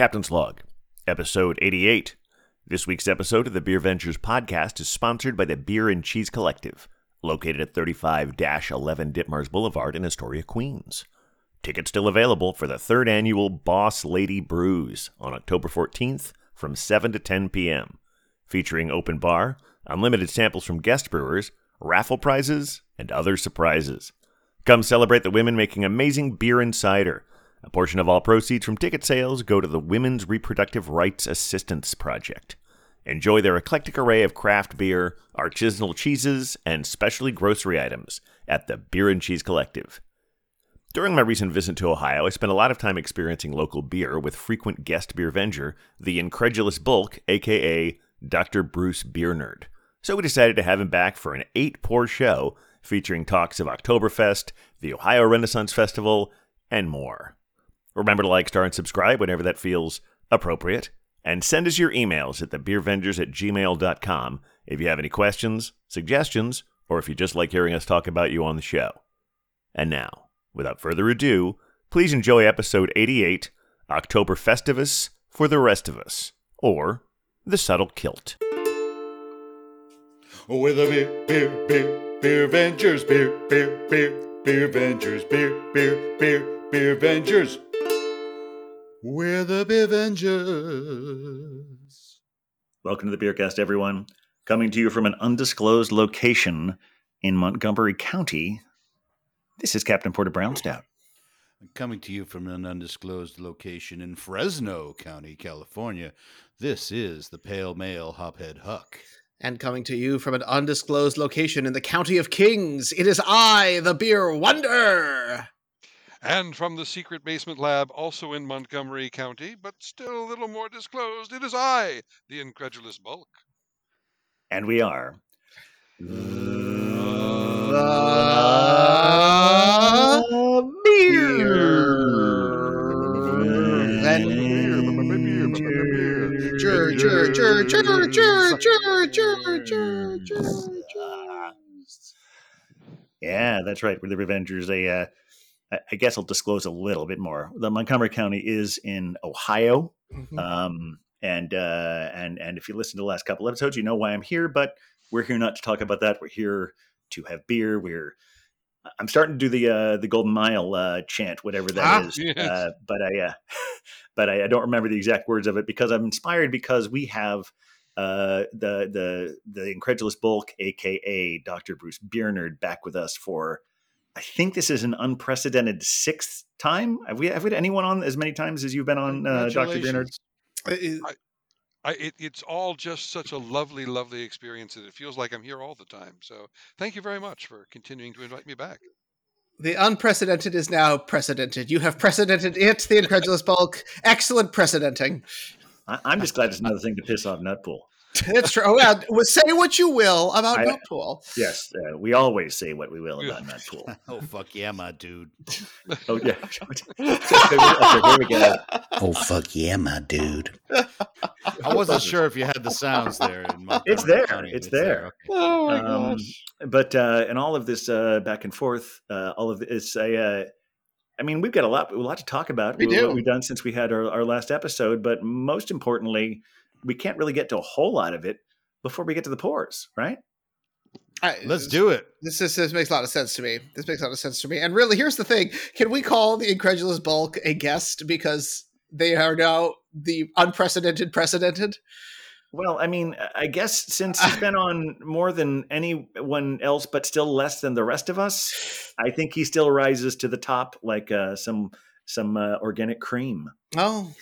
Captain's Log, Episode 88. This week's episode of the Beervengers podcast is sponsored by the Bier and Cheese Collective, located at 35 11 Ditmars Boulevard in Astoria, Queens. Tickets still available for the third annual Boss Lady Brews on October 14th from 7 to 10 p.m., featuring open bar, unlimited samples from guest brewers, raffle prizes, and other surprises. Come celebrate the women making amazing beer and cider. A portion of all proceeds from ticket sales go to the Women's Reproductive Rights Assistance Project. Enjoy their eclectic array of craft beer, artisanal cheeses, and specialty grocery items at the Bier and Cheese Collective. During my recent visit to Ohio, I spent a lot of time experiencing local beer with frequent guest beer venger, the Incredulous Bulk, aka Dr. Bruce Biernerd. So we decided to have him back for an eight pour show featuring talks of Oktoberfest, the Ohio Renaissance Festival, and more. Remember to like, star, and subscribe whenever that feels appropriate. And send us your emails at thebeervengers at gmail.com if you have any questions, suggestions, or if you just like hearing us talk about you on the show. And now, without further ado, please enjoy episode 88 October Festivus for the Rest of Us, or The Subtle Kilt. With a beer, beer, beer, beer ventures, beer, beer, beer, beer ventures, beer, beer, beer, beer ventures. We're the Beervengers. Welcome to the Beercast, everyone. Coming to you from an undisclosed location in Montgomery County. This is Captain Porter Brown Stout. Coming to you from an undisclosed location in Fresno County, California. This is the Pale Male Hophead Huck. And coming to you from an undisclosed location in the County of Kings, it is I, the Beer Wonder. And from the secret basement lab, also in Montgomery County, but still a little more disclosed, it is I, the incredulous Bulk. And we are. The Beer. Yeah, that's right. We're the Revengers, a uh, I- guess I'll disclose a little bit more. The Montgomery County is in Ohio, jur. um, and uh, and and if you listen to the last couple episodes, you know why I'm here. But we're here not to talk about that. We're here to have beer. We're I'm starting to do the uh, the Golden Mile uh, chant, whatever that Ah, is. yes. Uh, but I uh, but I, I don't remember the exact words of it because I'm inspired because we have uh, the the the incredulous bulk, aka Dr. Bruce Biernerd, back with us for. I think this is an unprecedented sixth time. Have we have we had anyone on as many times as you've been on, uh, Dr. Beer Nerd? I, it, it's all just such a lovely, lovely experience, and it feels like I'm here all the time. So thank you very much for continuing to invite me back. The unprecedented is now precedented. You have precedented it, the incredulous bulk. Excellent precedenting. I, I'm just glad it's another thing to piss off Nutpool. It's true. Oh, yeah. Well, Say what you will about I- Nutpool. Yes, uh, we always say what we will about Nutpool. Oh, fuck yeah, my dude. Oh yeah. okay, here we go. Oh fuck yeah, my dude. I wasn't sure if you had the sounds there. In Montgomery It's there. County. It's there. Okay. Oh my Um, gosh. but uh, and all of this uh, back and forth, uh, all of this, I, uh, I mean, we've got a lot, a lot to talk about. We What do. we've done since we had our, our last episode, but most importantly, we can't really get to a whole lot of it before we get to the pours, right? I- Let's do it. This, is, this makes a lot of sense to me. This makes a lot of sense to me. And really, here's the thing: Can we call the incredulous bulk a guest because they are now the unprecedented precedented? Well, I mean, I guess since he's been on more than anyone else, but still less than the rest of us, I think he still rises to the top like uh, some some uh, organic cream. Oh,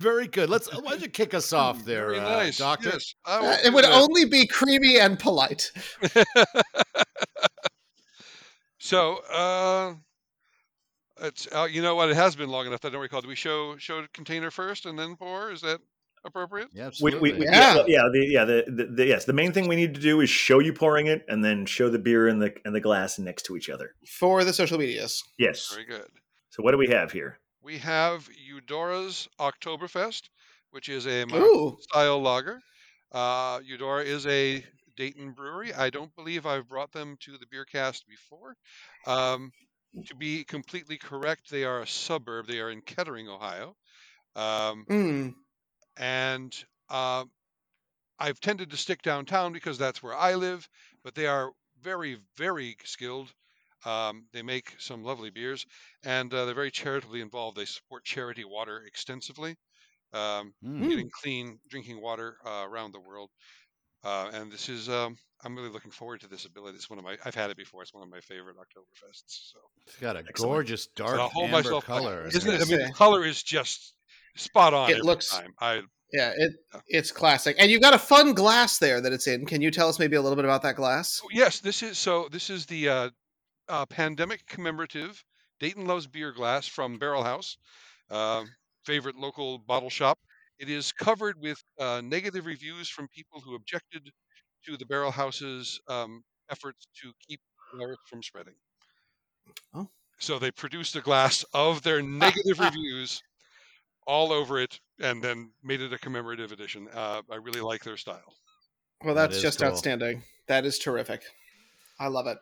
Very good. Let's. Why don't you kick us off there, Very uh, nice, Doctor? Yes, Uh, it would that. only be creamy and polite. so, uh, it's uh, you know what? It has been long enough. that I don't recall. Do we show show container first and then pour? Is that appropriate? Yeah, We, absolutely. we, we- Yeah. yeah, yeah, the, yeah. The, the, the yes, the main thing we need to do is show you pouring it, and then show the beer and the and the glass next to each other. For the social medias. Yes. Very good. So what do we have here? We have Eudora's Oktoberfest, which is a style lager. Uh, Eudora is a Dayton brewery. I don't believe I've brought them to the beer cast before. Um, to be completely correct, they are a suburb. They are in Kettering, Ohio. Um, Mm. and uh, I've tended to stick downtown because that's where I live. But they are very, very skilled. Um, they make some lovely beers, and uh, they're very charitably involved. They support charity water extensively, um, Mm. getting clean drinking water uh, around the world. Uh, and this is, um, I'm really looking forward to this ability. It's one of my, I've had it before. It's one of my favorite Oktoberfests. So, It's got a Excellent. gorgeous dark so I'll amber myself back. color. in Isn't it. it? I mean, the color is just spot on It every looks- time. I Yeah, it Yeah. it's classic. And you've got a fun glass there that it's in. Can you tell us maybe a little bit about that glass? Oh, yes, this is so. This is the uh, uh, pandemic commemorative Dayton Loves Beer glass from Barrel House, uh, favorite local bottle shop. It is covered with uh, negative reviews from people who objected to the Barrel House's um, efforts to keep the virus from spreading. Oh. So they produced a glass of their negative reviews all over it, and then made it a commemorative edition. Uh, I really like their style. Well, that's is just cool. outstanding. That is terrific. I love it.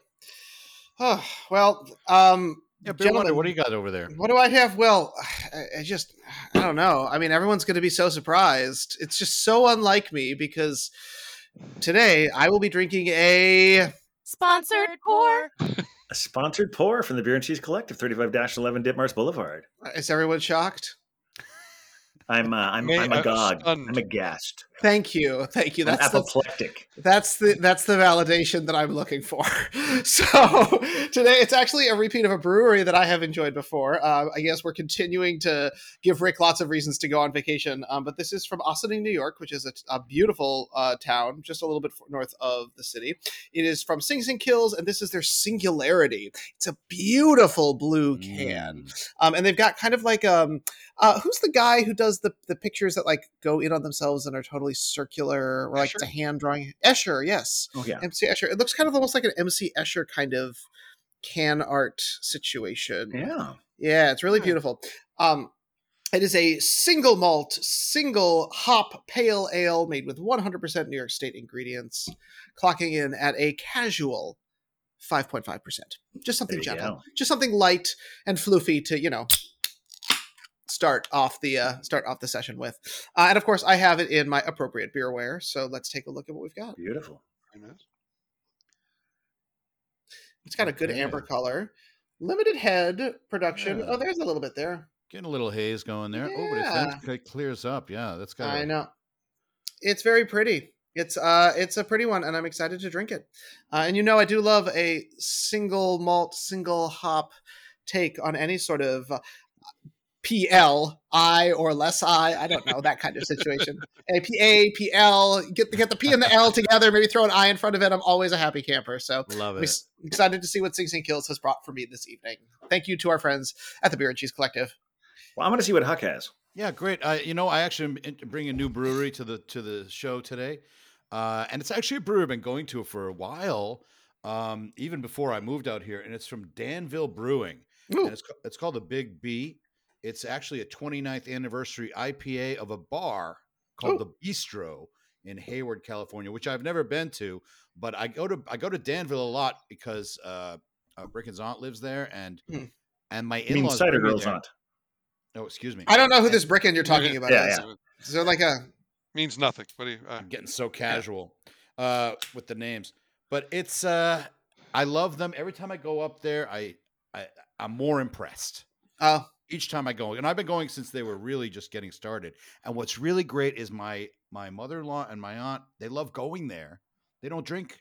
Oh, well, um, Yeah, Beer Wonder, gentlemen, what do you got over there? What do I have? Well, I, I just I don't know. I mean, everyone's going to be so surprised. It's just so unlike me because today I will be drinking a Sponsored pour. A sponsored pour from the Bier and Cheese Collective, 35 11 Ditmars Boulevard. Is everyone shocked? I'm uh, I'm May- I'm I'm agog. I'm aghast. Thank you, thank you. I'm That's the, apoplectic. that's the that's the validation that I'm looking for. So today it's actually a repeat of a brewery that I have enjoyed before. Uh, I guess we're continuing to give Rick lots of reasons to go on vacation. Um, but this is from Ossining, New York, which is a, a beautiful uh, town just a little bit north of the city. It is from Sing Sing Kill, and this is their Singularity. It's a beautiful blue can. Mm. Um, and they've got kind of like um, uh, who's the guy who does the the pictures that like go in on themselves and are totally circular, or like it's a hand drawing? Escher, yes, Oh yeah. MC Escher. It looks kind of almost like an MC Escher kind of can art situation. Yeah. Yeah, it's really Hmm. beautiful. Um, it is a single malt, single hop pale ale made with 100% New York State ingredients, clocking in at a casual 5.5%. Just something gentle, go. just something light and floofy to, you know, start off the uh, start off the session with. Uh, and of course, I have it in my appropriate beerware. So let's take a look at what we've got. Beautiful. Very. It's got a good amber color, limited head production. Yeah. Oh, there's a little bit there. Getting a little haze going there. Oh, but Yeah. if that clears up, yeah, that's got. I know. It's very pretty. It's uh it's a pretty one and I'm excited to drink it. Uh, and you know I do love a single malt single hop take on any sort of uh, PL I or less I I don't know that kind of situation. A P A P L get get the P and the L together maybe throw an I in front of it I'm always a happy camper. So Love I'm it. excited to see what Sing Sing Kill has brought for me this evening. Thank you to our friends at the Bier and Cheese Collective. Well, I'm going to see what Huck has. Yeah, great. Uh, you know, I actually bring a new brewery to the to the show today, uh, and it's actually a brewery I've been going to for a while, um, even before I moved out here. And it's from Danville Brewing, and it's it's called the Big B. It's actually a 29th anniversary IPA of a bar called Ooh. the Bistro in Hayward, California, which I've never been to, but I go to I go to Danville a lot because uh, uh, Bricken's aunt lives there, and Hmm. and my I in-laws Cider Girl's there. aunt. Oh, excuse me. I don't know who And- this Bricken you're talking about Yeah, is. yeah. Is there like a Means nothing. What do you? Uh, I'm getting so casual uh, with the names, but it's uh, I love them. Every time I go up there, I, I I'm more impressed oh each time I go, and I've been going since they were really just getting started. And what's really great is my my mother-in-law and my aunt. They love going there. They don't drink,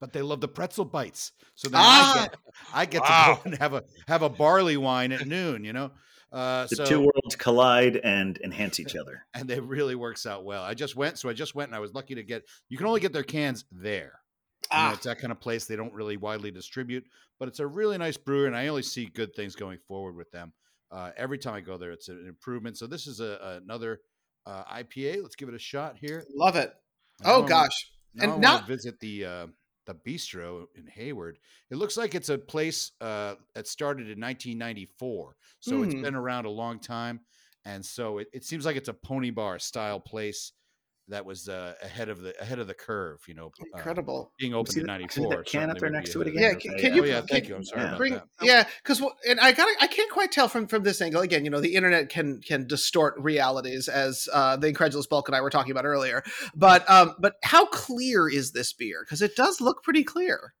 but they love the pretzel bites. So then Ah! I get I get Wow. to go and have a have a barley wine at noon. You know. Uh, The so, two worlds collide and enhance each other. and it really works out well. I just went, so I just went, and I was lucky to get. You can only get their cans there. You know, ah it's that kind of place they don't really widely distribute, but it's a really nice brewer, and I only see good things going forward with them. Uh, every time I go there, it's an improvement. So this is a, another uh, IPA. Let's give it a shot here. love it. And Oh gosh. And I now visit the uh, the bistro in Hayward. It looks like it's a place uh, that started in 1994, so it's been around a long time, and so it, it seems like it's a pony bar style place that was uh, ahead of the ahead of the curve. You know, uh, Incredible. being open in '94. can up there next to it again? Yeah, can, can you? Oh yeah, can- thank you. I'm sorry yeah. bring yeah because and i got i can't quite tell from from this angle again you know the internet can can distort realities as uh the incredulous bulk and i were talking about earlier but um but how clear is this beer because it does look pretty clear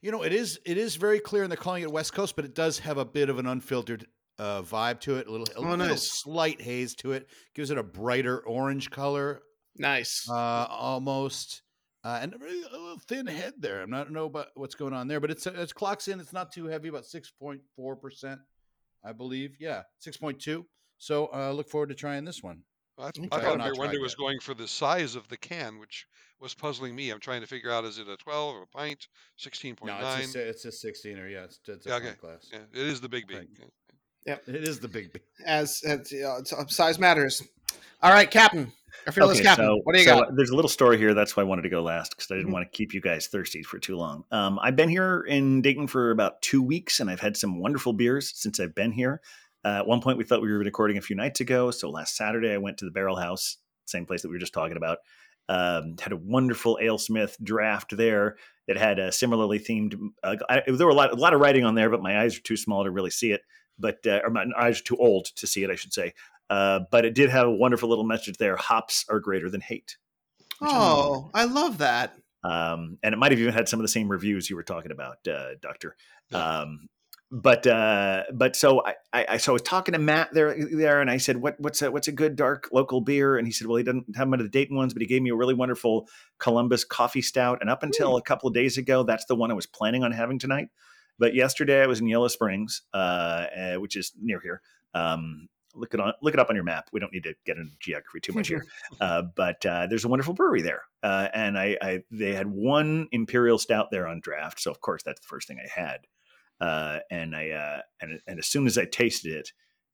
You know, it is it is very clear, and they're calling it West Coast, but it does have a bit of an unfiltered uh, vibe to it. A little, a Oh, little nice. slight haze to it. Gives it a brighter orange color, nice uh, almost, uh, and a really- a little thin head there. I'm not know about what's going on there, but it's it's clocks in. It's not too heavy, about six point four percent, I believe. Yeah, six point two. So uh, look forward to trying this one. I, Okay. I I've thought not Beer Wonder was going for the size of the can, which was puzzling me. I'm trying to figure out is it a 12 or a pint, 16.9? No, it's a, si- it's a 16er. Yeah, it's, it's a Yeah, pint okay. glass. Yeah, it is the big bean. Right. Yeah. It is the big. bean. as, as you know, it's- uh, size matters all right captain our fearless Okay, captain so, what do you so, got There's a little story here. That's why I wanted to go last because I didn't Mhm. want to keep you guys thirsty for too long. Um, I've been here in Dayton for about two weeks, and I've had some wonderful beers since I've been here. Uh, at one point, we thought we were recording a few nights ago. So last Saturday, I went to the Barrel House, same place that we were just talking about. Um, had a wonderful AleSmith draft there that had a similarly themed. Uh, I, there were a lot, a lot of writing on there, but my eyes are too small to really see it. But uh, or my eyes are too old to see it, I should say. Uh, but it did have a wonderful little message there. Hops are greater than hate. which I oh i love that Um, and it might have even had some of the same reviews you were talking about, uh, Doctor. Yeah. Um, but uh, but so I, I so I was talking to Matt there there, and I said, "What what's a what's a good dark local beer?" And he said, "Well, he doesn't have one of the Dayton ones, but he gave me a really wonderful Columbus coffee stout. And up until a couple of days ago, that's the one I was planning on having tonight. But yesterday I was in Yellow Springs, uh, uh, which is near here. Um, look it on look it up on your map. We don't need to get into geography too much here. Uh, but uh, there's a wonderful brewery there, uh, and I, I they had one imperial stout there on draft, so of course that's the first thing I had. Uh, and I uh, and and as soon as I tasted it,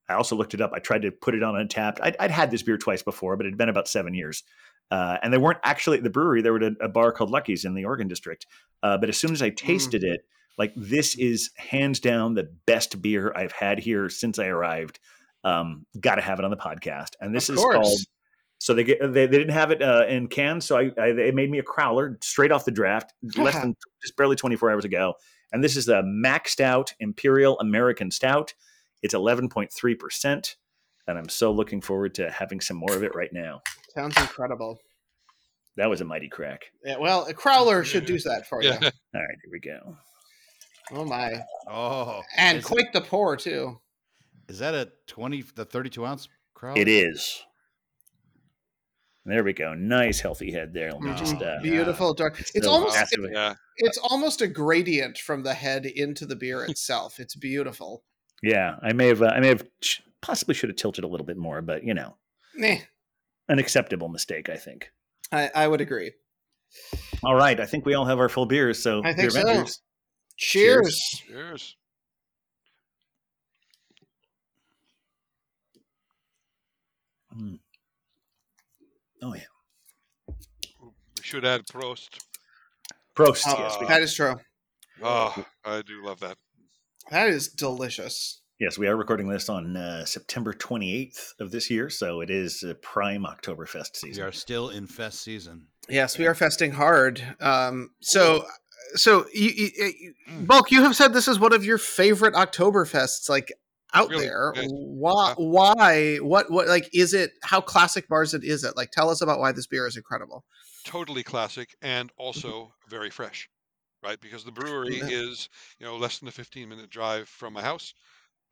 I also looked it up. I tried to put it on Untappd. I'd, I'd had this beer twice before, but it had been about seven years. Uh, and they weren't actually at the brewery. There was a, a bar called Lucky's in the Oregon district. Uh, but as soon as I tasted it, like this is hands down the best beer I've had here since I arrived. Um, Got to have it on the podcast. And this Of is course. called. So they get they, they didn't have it uh, in cans, so I, I they made me a crowler straight off the draft, less than just barely 24 hours ago. And this is a maxed out Imperial American Stout. It's 11.3 percent, and I'm so looking forward to having some more of it right now. sounds incredible That was a mighty crack. yeah well a crowler should do that for you All right, here we go. oh my Oh, and is, quite the pour too is that a twenty, the thirty-two ounce crowd? It is. There we go. Nice healthy head there. Let me Mhm. just uh, beautiful dark it's so almost massive. Yeah. it's almost a gradient from the head into the beer itself. It's beautiful. Yeah, I may have uh, I may have possibly should have tilted a little bit more, but you know, Meh, an acceptable mistake, I think. I, I would agree. All right, I think we all have our full beers. So, I think Beer so. Ventures, Cheers. Cheers. Mm. Oh yeah, We should add Prost. Prost. Oh, yes, that is true. Oh, I do love that. That is delicious. yes, we are recording this on uh, September 28th of this year, so it is uh, prime Oktoberfest season. We are still in fest season. Yes, we are festing hard. Um, so, so you, you, you, Mm. Bulk, you have said this is one of your favorite Oktoberfests, like out Really? there. Yes. Why? Why? What? What? Like, is it? How classic bars it is it? Like, tell us about why this beer is incredible. Totally classic and also very fresh, right? Because the brewery Yeah. is, you know, less than a 15 minute drive from my house.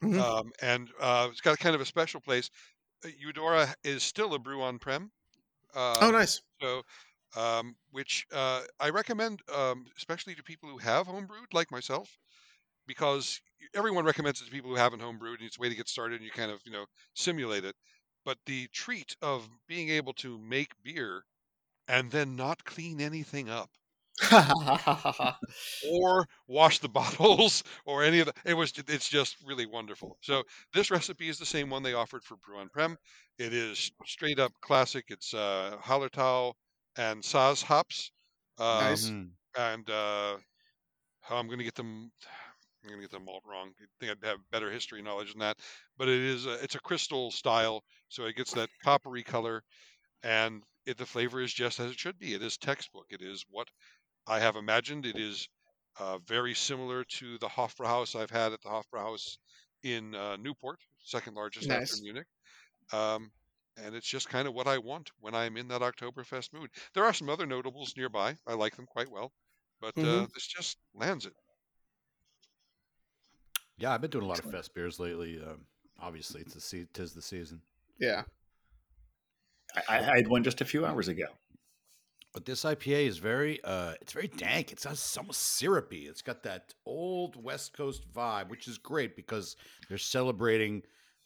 Mhm. Um, and uh, it's got kind of a special place. Uh, Eudora is still a brew on prem. Um, oh, nice. So, um, which uh, I recommend, um, especially to people who have homebrewed, like myself, because everyone recommends it to people who haven't homebrewed, and it's a way to get started, and you kind of, you know, simulate it. But the treat of being able to make beer and then not clean anything up or wash the bottles or any of the it was it's just really wonderful so this recipe is the same one they offered for brew on prem it is straight up classic it's uh hallertau and Saaz hops um, Nice. Mhm. and uh i'm gonna get them i'm gonna get them all wrong i think i'd have better history knowledge than that but it is a, it's a crystal style so it gets that coppery color and it, the flavor is just as it should be. It is textbook. It is what I have imagined. It is uh, very similar to the Hofbrauhaus I've had at the Hofbrauhaus in uh, Newport, second largest Nice. after Munich. Um, and it's just kind of what I want when I'm in that Oktoberfest mood. There are some other notables nearby. I like them quite well, but uh, Mhm. this just lands it. Yeah, I've been doing a lot of fest beers lately. Um, obviously, it's the se- tis the season. Yeah. I, I had one just a few hours ago. But this IPA is very, uh, it's very dank. It's almost almost syrupy. It's got that old West Coast vibe, which is great because they're celebrating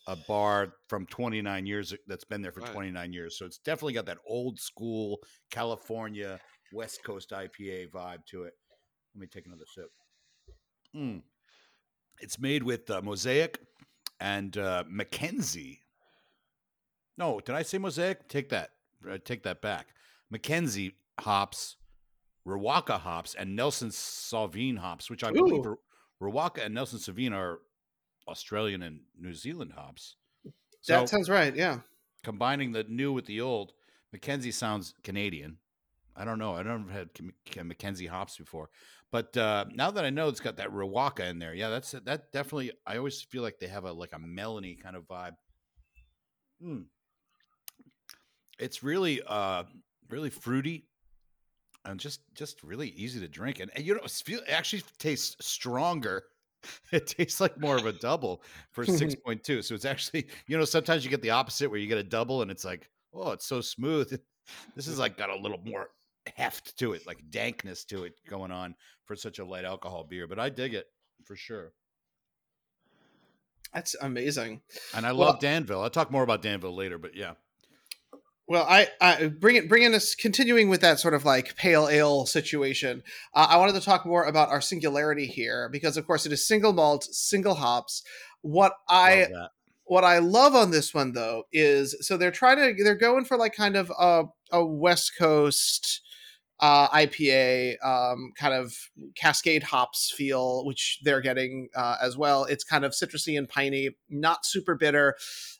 a bar from 29 years that's been there for Right. 29 years. So it's definitely got that old school California West Coast IPA vibe to it. Let me take another sip. Mm. It's made with uh, Mosaic and uh, Mackenzie. No, did I say Mosaic? Take that. Uh, take that back. Mackenzie hops, Riwaka hops, and Nelson Sauvin hops, which I believe Ooh. Ra- Riwaka and Nelson Sauvin are Australian and New Zealand hops. That So sounds right. Yeah. combining the new with the old, Mackenzie sounds Canadian. I don't know. I never had Mackenzie hops before, but uh, now that I know it's got that Riwaka in there, yeah, that's that definitely. I always feel like they have a like a melony kind of vibe. Hmm. It's really, uh, really fruity, and just just really easy to drink. And, and you know, it's feel, it actually tastes stronger. It tastes like more of a double for six point two. So it's actually, you know, sometimes you get the opposite where you get a double and it's like, oh, it's so smooth. This is like got a little more heft to it, like dankness to it going on for such a light alcohol beer. But I dig it for sure. That's amazing. And I Well- love Danville. I'll talk more about Danville later, but yeah. Well, I, I bring it, bringing us, continuing with that sort of like pale ale situation. Uh, I wanted to talk more about our singularity here because, of course, it is single malt, single hops. What I what I love on this one though is so they're trying to they're going for like kind of a a West Coast uh, IPA um, kind of Cascade hops feel, which they're getting uh, as well. It's kind of citrusy and piney, not super bitter.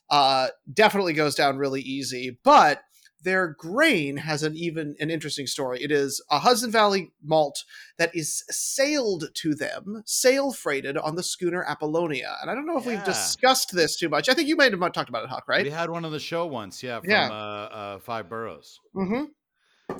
Uh, definitely goes down really easy, but their grain has an even an interesting story. It is a Hudson Valley malt that is sailed to them, sail freighted on the schooner Apollonia. And I don't know if we've discussed this too much. I think you might have talked about it, Huck, right? We had one on the show once, yeah, from Yeah. Uh, uh, Five Boroughs. Mm-hmm.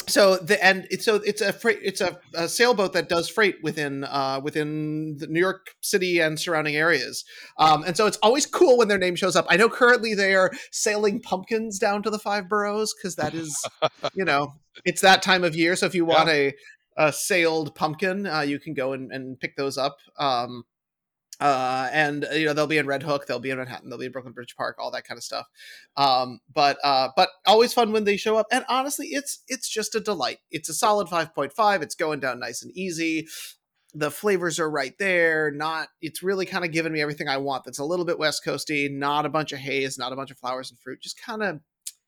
So the and it's so it's a freight it's a, a sailboat that does freight within uh within the New York City and surrounding areas. Um and so it's always cool when their name shows up. I know currently they are sailing pumpkins down to the five boroughs because that is you know it's that time of year. So if you want a a sailed pumpkin, uh, you can go and, and pick those up. Um uh, and uh, you know they'll be in Red Hook, they'll be in Manhattan, they'll be in Brooklyn Bridge Park, all that kind of stuff. Um, but uh, but always fun when they show up. And honestly, it's it's just a delight. It's a solid five point five. It's going down nice and easy. The flavors are right there. Not it's really kind of giving me everything I want. That's a little bit West Coasty. Not a bunch of haze. Not a bunch of flowers and fruit. Just kind of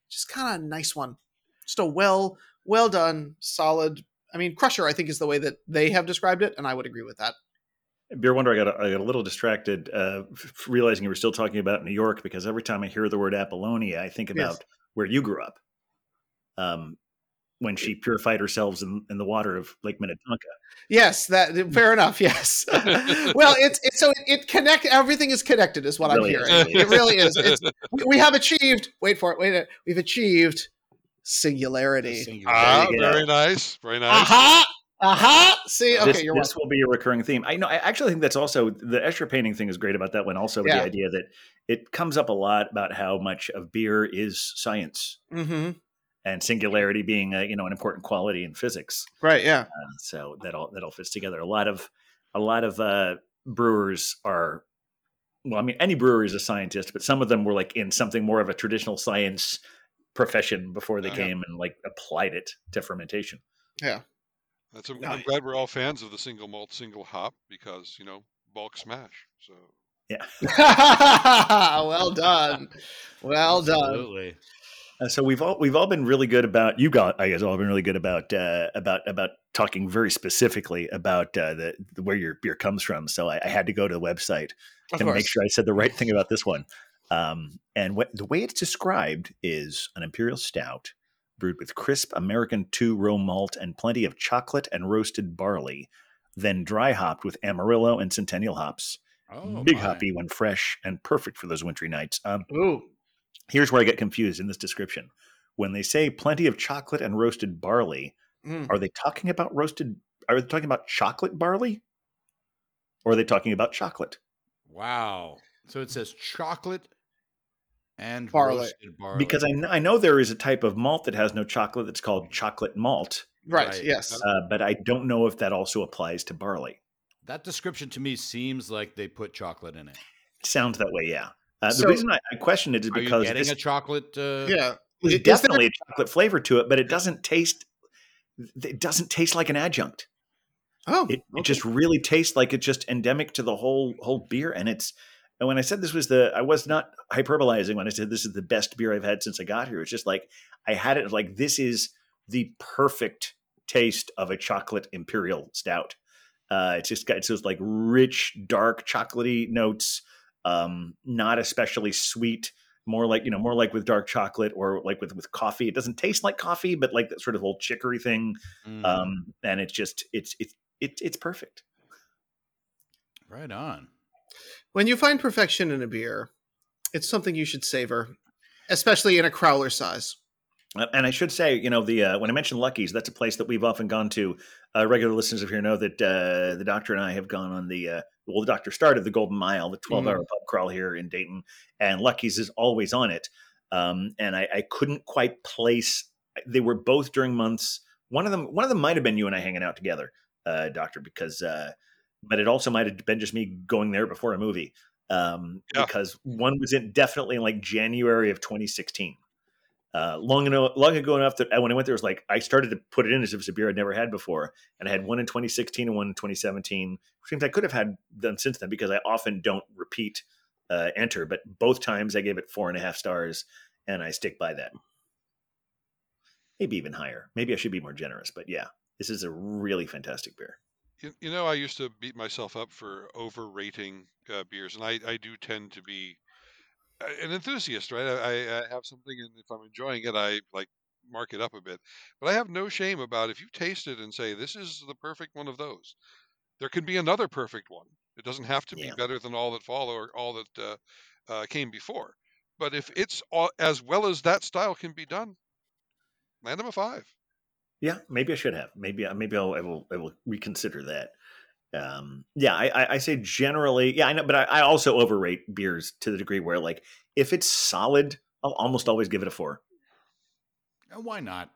just kind of a nice one. Just a well well done, solid. I mean, Crusher. I think is the way that they have described it, and I would agree with that. Beer Wonder, I got a, I got a little distracted uh, f- realizing you were still talking about New York because every time I hear the word Apollonia, I think about Yes. where you grew up. Um, when she purified herself in, in the water of Lake Minnetonka. Yes, that fair enough. Yes. well, it's, it's so it, it connect. Everything is connected, is what Really I'm hearing. really It really is. It's, we, we have achieved. Wait for it. Wait. a minute, We've achieved singularity. Singular. Ah, you go. very nice. Very nice. Aha! Aha! See, okay, this, you're this welcome. will be a recurring theme. I know. I actually think that's also the Escher painting thing is great about that one. Also, with Yeah. the idea that it comes up a lot about how much of beer is science Mm-hmm. and singularity being a, you know an important quality in physics. Right. Yeah. Uh, so that all that all fits together. A lot of a lot of uh, brewers are. Well, I mean, any brewer is a scientist, but some of them were like in something more of a traditional science profession before they Yeah. came and like applied it to fermentation. That's a, No, I'm glad we're all fans of the single malt, single hop because you know bulk smash. So Yeah. well done. Well done. Absolutely. Uh, so we've all we've all been really good about you got I guess all been really good about uh, about about talking very specifically about uh, the, the where your beer comes from. So I, I had to go to the website Of to course. make sure I said the right thing about this one. Um, and what, the way it's described is an imperial stout brewed with crisp American two row malt and plenty of chocolate and roasted barley, then dry hopped with Amarillo and Centennial hops. Oh, Big my. hoppy when fresh and perfect for those wintry nights. Um, Ooh. here's where I get confused in this description. When they say plenty of chocolate and roasted barley, Mm. are they talking about roasted? Are they talking about chocolate barley? Or are they talking about chocolate? Wow. So it says chocolate and Barley. roasted barley. Because I, kn- I know there is a type of malt that has no chocolate that's called chocolate malt, Right. Right. Yes. uh, but I don't know if that also applies to barley. that description to me seems like they put chocolate in it. It sounds that way, yeah. Uh, the reason I, I question it is Are you because getting this a chocolate? Uh, yeah. there's Is there- definitely a chocolate flavor to it, but it doesn't taste. It doesn't taste like an adjunct. Oh. It, it just really tastes like it's just endemic to the whole whole beer, and it's. And when I said this was the, I was not hyperbolizing when I said this is the best beer I've had since I got here. It's just like I had it like this is the perfect taste of a chocolate imperial stout. Uh, it's just got it's those like rich, dark, chocolatey notes. Um, not especially sweet. More like you know, more like with dark chocolate or like with with coffee. It doesn't taste like coffee, but like that sort of old chicory thing. Mm, Um, and it's just it's it's it's it's perfect. right on. When you find perfection in a beer, it's something you should savor, especially in a crowler size. And I should say, you know, the uh, when I mentioned Lucky's, that's a place that we've often gone to. Uh, regular listeners of here know that uh, the doctor and I have gone on the uh, well, the doctor started the Golden Mile, the twelve-hour pub crawl here in Dayton, and Lucky's is always on it. Um, and I, I couldn't quite place. They were both during months. One of them, one of them might have been you and I hanging out together, uh, doctor, because. Uh, but it also might have been just me going there before a movie, um, Yeah. because one was in definitely in like January of 2016 uh, long enough, long ago enough that uh, when I went there, it was like I started to put it in as if it was a beer I'd never had before, and I had one in 2016 and one in 2017, which means I could have had done since then because I often don't repeat uh, enter, but both times I gave it four and a half stars, and I stick by that. Maybe even higher. Maybe I should be more generous, but yeah, this is a really fantastic beer. You, you know, I used to beat myself up for overrating uh, beers, and I, I do tend to be uh, an enthusiast, right? I, I have something, and if I'm enjoying it, I like mark it up a bit. But I have no shame about if you taste it and say this is the perfect one of those. There can be another perfect one. It doesn't have to Yeah. be better than all that follow or all that uh, uh, came before. But if it's all, as well as that style can be done, land them a five. Yeah, maybe I should have. Maybe I- maybe I'll, I will I will reconsider that. Um, yeah, I, I, I say generally, yeah, I know, but I, I also overrate beers to the degree where like if it's solid, I'll almost always give it a four. Uh, Why not?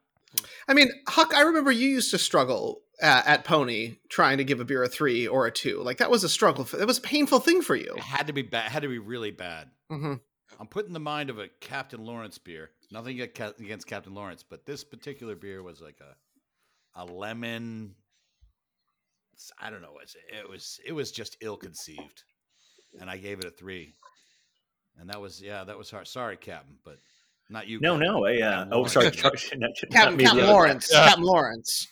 I mean, Huck, I remember you used to struggle at, at Pony trying to give a beer a three or a two. Like that was a struggle. For, it was a painful thing for you. It had to be bad. Had to be really bad. hmm I'm putting the mind of a Captain Lawrence beer. Nothing against Captain Lawrence, but this particular beer was like a a lemon. I don't know. It's, it was it was just ill conceived, and I gave it a three. And that was yeah, that was hard. Sorry, Captain, but not you. No, Captain, no, I, uh, Captain oh, Lawrence. sorry, sorry, not- not Captain, Captain. Lawrence. Yeah. Captain Lawrence.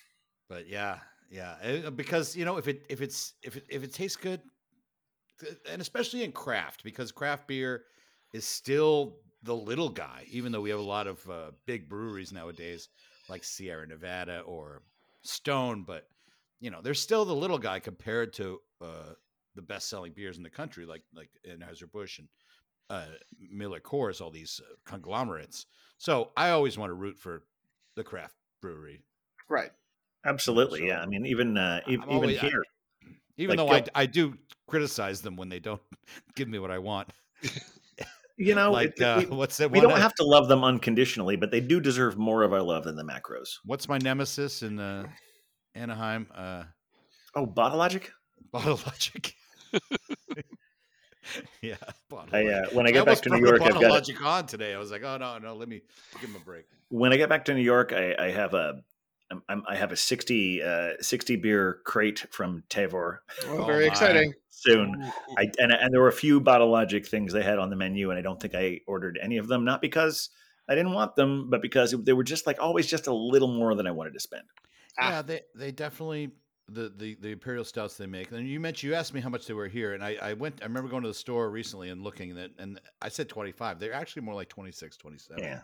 But yeah, yeah, eh, because you know if it if it's if it if it tastes good, and especially in craft, because craft beer is still the little guy, even though we have a lot of uh, big breweries nowadays like Sierra Nevada or Stone, but you know they're still the little guy compared to uh, the best selling beers in the country, like like Anheuser Busch and uh, Miller Coors, all these uh, conglomerates. So I always want to root for the craft brewery. Right. Absolutely, yeah. I mean, even uh, I'm even always- I- here, even Like, though I, I do criticize them when they don't give me what I want. you know, like it- uh, we, what's that we don't I- have to love them unconditionally, but they do deserve more of our love than the macros. what's my nemesis in uh, Anaheim? Uh, Oh, Bottle Logic. Bottle Logic. yeah, I, uh, when I get back to New York, I've got. Logic on today. I was like, oh no, no, let me give him a break. when I get back to New York, I, I have a I'm, I'm, have a 60, uh, 60 beer crate from Tavour Well, Oh very my. exciting. soon. I, and, and there were a few Bottle Logic things they had on the menu, and I don't think I ordered any of them. Not because I didn't want them, but because they were just like always just a little more than I wanted to spend. Ah. Yeah, they they definitely the, the the imperial stouts they make. And you mentioned you asked me how much they were here, and I, I went. I remember going to the store recently and looking at, and I said twenty five. They're actually more like 26, 27. Yeah.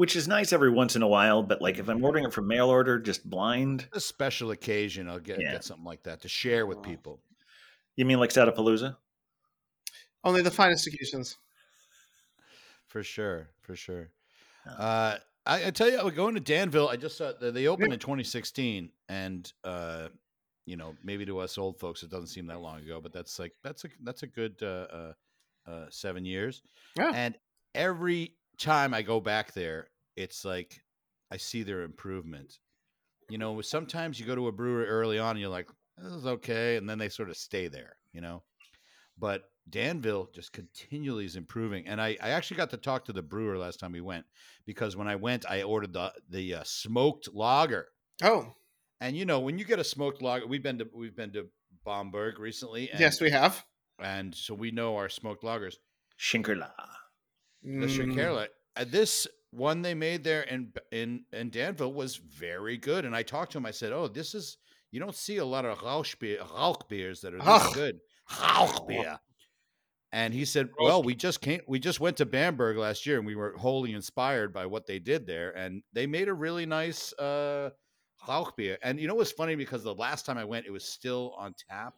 Which is nice every once in a while. But like if I'm ordering it from mail order, just blind. A special occasion, I'll get Yeah. get something like that to share with people. You mean like Stadapalooza? Only the finest occasions. For sure, for sure. Uh, I, I tell you, I was going to Danville. I just saw they- they opened in 2016, and uh, you know, maybe to us old folks, it doesn't seem that long ago, but that's like that's a that's a good uh, uh, uh, seven years. Yeah. And every time I go back there, it's like I see their improvement. You know, sometimes you go to a brewery early on, and you're like, "This is okay," and then they sort of stay there. You know, but Danville just continually is improving. And I, I actually got to talk to the brewer last time we went because when I went, I ordered the the uh, smoked lager. Oh, And you know, when you get a smoked lager, we've been to we've been to Bamberg recently. And, yes, we have. and so we know our smoked lagers. Schlenkerla. The Mm, Schlenkerla. Uh, this one they made there in in in Danville was very good. And I talked to him. I said, "Oh, this is you don't see a lot of Rauch beer, Rauch beers that are this good. Rauch beer." And he said, "Well, we just came. We just went to Bamberg last year, and we were wholly inspired by what they did there. And they made a really nice uh, Rauch beer. And you know what's funny? Because the last time I went, it was still on tap.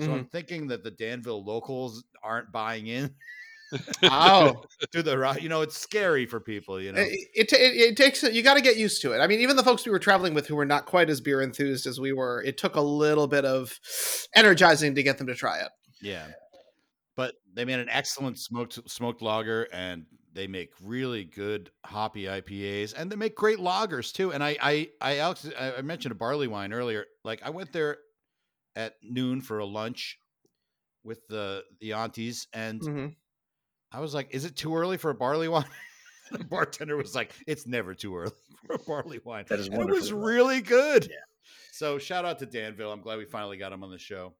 So I'm thinking that the Danville locals aren't buying in Oh, to the. You know, it's scary for people. You know, it, it, it, it takes you got to get used to it. I mean, even the folks we were traveling with who were not quite as beer enthused as we were, it took a little bit of energizing to get them to try it. Yeah. But they made an excellent smoked smoked lager and they make really good hoppy IPAs and they make great lagers too. And I I I Alex I mentioned a barley wine earlier. Like I went there at noon for a lunch with the the aunties and hmm I was like, is it too early for a barley wine? the bartender was like, it's never too early for a barley wine. That is And it was really good. Yeah. So shout out to Danville. I'm glad we finally got him on the show.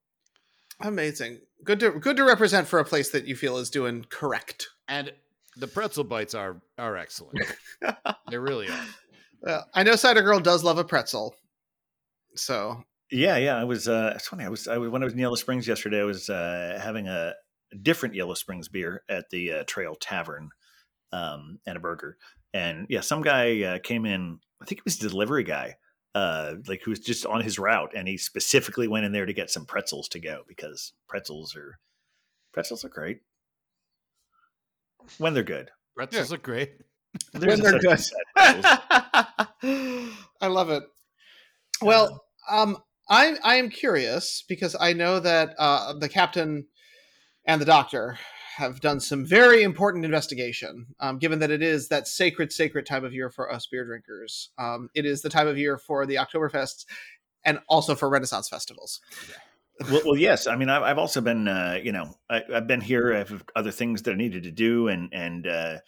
Amazing. Good to good to represent for a place that you feel is doing correct. And the pretzel bites are are excellent. they really are. Well, I know Cider Girl does love a pretzel, so Yeah, yeah. I was. Uh, it's funny. I was. I was when I was in Yellow Springs yesterday. I was uh, having a different Yellow Springs beer at the uh, Trail Tavern um, and a burger. And yeah, some guy uh, came in. I think it was a delivery guy, uh, like who was just on his route, and he specifically went in there to get some pretzels to go because pretzels are pretzels are great when they're good. Pretzels are great. There's they're good. such thing as pretzels. I love it. Well, um, I I am curious because I know that uh, the captain and the doctor have done some very important investigation. Um, given that it is that sacred, sacred time of year for us beer drinkers, um, it is the time of year for the Oktoberfests and also for Renaissance festivals. well, well, yes. I mean, I've, I've also been, uh, you know, I, I've been here. I have other things that I needed to do, and and uh,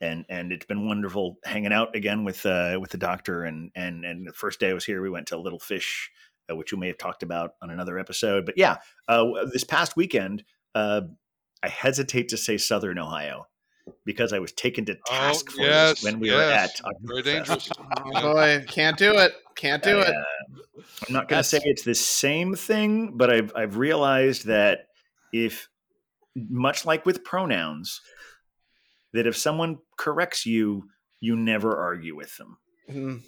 and and it's been wonderful hanging out again with uh, with the doctor. And and and the first day I was here, we went to Little Fish, uh, which you may have talked about on another episode. But yeah, uh, this past weekend, uh, I hesitate to say Southern Ohio because I was taken to task for yes, when we were at Very dangerous. Oh boy, can't do it. Can't do it. Uh, I'm not going to say it's the same thing, but I've I've realized that if, much like with pronouns, that if someone corrects you, you never argue with them. Mm,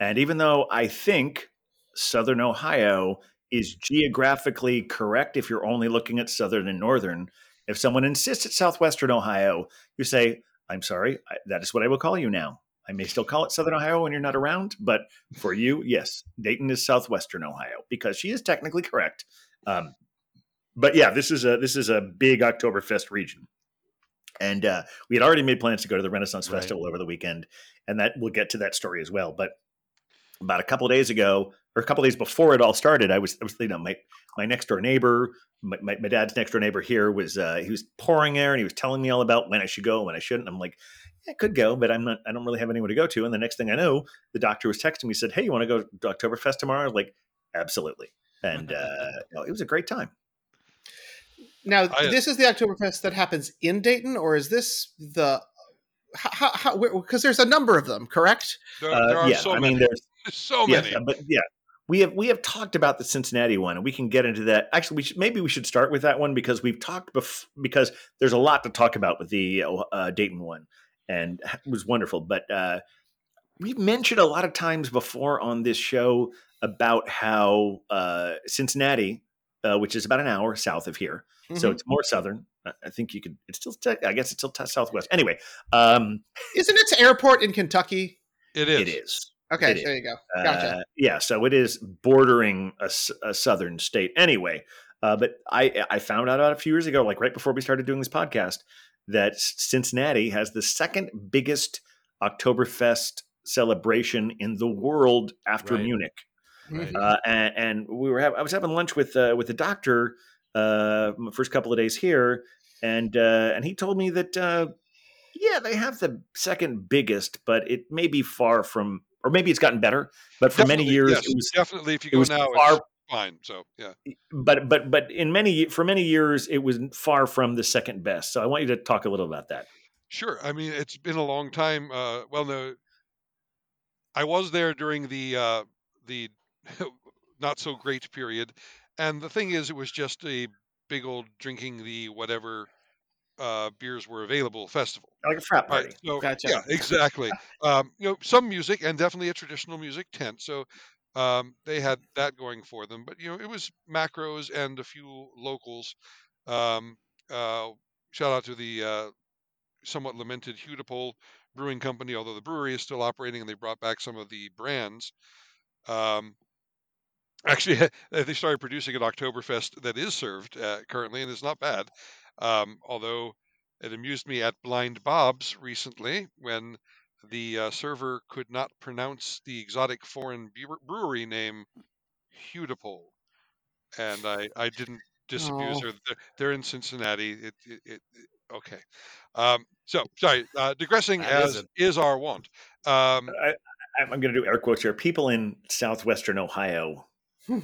And even though I think Southern Ohio is geographically correct if you're only looking at Southern and Northern, if someone insists it's Southwestern Ohio, you say, I'm sorry, I, that is what I will call you now. I may still call it Southern Ohio when you're not around, but for you, yes, Dayton is Southwestern Ohio because she is technically correct. Um, but yeah, this is a this is a big Oktoberfest region, and uh, we had already made plans to go to the Renaissance Right. Festival over the weekend, and that we'll get to that story as well. But about a couple of days ago, or a couple of days before it all started, I was, I was you know, my my next door neighbor, my, my, my dad's next door neighbor here was uh, he was pouring air and he was telling me all about when I should go, when I shouldn't. I'm like, yeah, I could go, but I'm not. I don't really have anyone to go to. And the next thing I know, the doctor was texting me, said, "Hey, you want to go to Oktoberfest tomorrow?" I was like, absolutely. And uh, no, it was a great time. Now, I- this is the Oktoberfest that happens in Dayton, or is this the how? how because there's a number of them, correct? There, Uh, there are yeah, so I many. mean, there's There's so yeah, many. but yeah, we have we have talked about the Cincinnati one, and we can get into that. Actually, we should, maybe we should start with that one because we've talked bef- because there's a lot to talk about with the uh, Dayton one, and it was wonderful. But uh, we've mentioned a lot of times before on this show about how uh, Cincinnati, uh, which is about an hour south of here, so Mhm. it's more southern. I- I think you could. It's still. tech- I guess it's still t- southwest. Anyway, um, Isn't its airport in Kentucky? It is. it is. Okay, It is. there you go. Gotcha. Uh, yeah, so it is bordering a, a southern state. Anyway, uh, but I I found out about a few years ago, like right before we started doing this podcast, that Cincinnati has the second biggest Oktoberfest celebration in the world after Right. Munich. Right. Uh, and, and we were hav- I was having lunch with uh, with the doctor uh, my first couple of days here, and uh, and he told me that uh, yeah, they have the second biggest, but it may be far from, or maybe it's gotten better. But for many years, yes, it was definitely. If you go now, far it's fine. So yeah. but but but in many for many years it was far from the second best. So I want you to talk a little about that. Sure. I mean, it's been a long time. Uh, well, no, I was there during the uh, the not so great period, and the thing is, it was just a big old drinking the whatever uh, beers were available festival. Like a frat Right. party. So Gotcha. yeah, exactly. Um, you know, some music and definitely a traditional music tent. So um, they had that going for them. But you know, it was macros and a few locals. Um, uh, shout out to the uh, somewhat lamented Hudepohl Brewing Company, although the brewery is still operating and they brought back some of the brands. Um, actually, they started producing an Oktoberfest that is served uh, currently and is not bad. Um, although it amused me at Blind Bob's recently when the uh, server could not pronounce the exotic foreign brewery name Hudepohl, and I I didn't disabuse Oh. her. They're, they're in Cincinnati. It, it, it, it- okay. Um, so sorry, uh, digressing That as isn't- is our want. Um, I, I'm going to do air quotes here. People in southwestern Ohio. I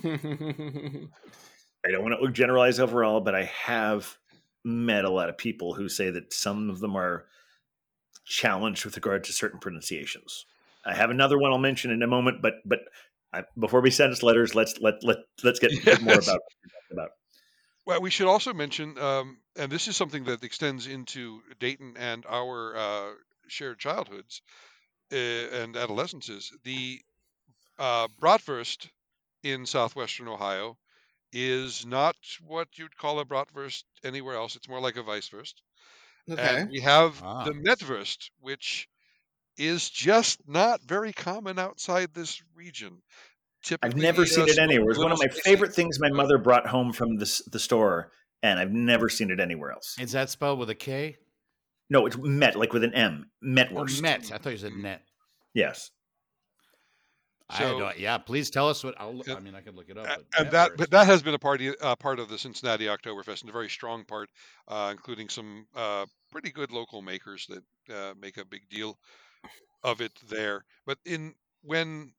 don't want to generalize overall, but I have met a lot of people who say that some of them are challenged with regard to certain pronunciations. I have another one I'll mention in a moment, but but I, before we send us letters, let's let let let's get more about about. Well, we should also mention, um, and this is something that extends into Dayton and our uh, shared childhoods uh, and adolescences. The uh, bratwurst in southwestern Ohio is not what you'd call a bratwurst anywhere else. It's more like a weisswurst. okay. And we have Ah. the metwurst, which is just not very common outside this region. I've never seen it anywhere. It's one of my favorite things my mother brought home from the the store, and I've never seen it anywhere else. Is that spelled with a K? No, it's Met, like with an M. Oh, Metwurst. Met. I thought you said net. Yes. I So- don't, yeah, please tell us what. I'll, look- I mean, I could look it up. But and that but that has been a party uh, part of the Cincinnati Oktoberfest and a very strong part, uh, including some uh, pretty good local makers that uh, make a big deal of it there. But in when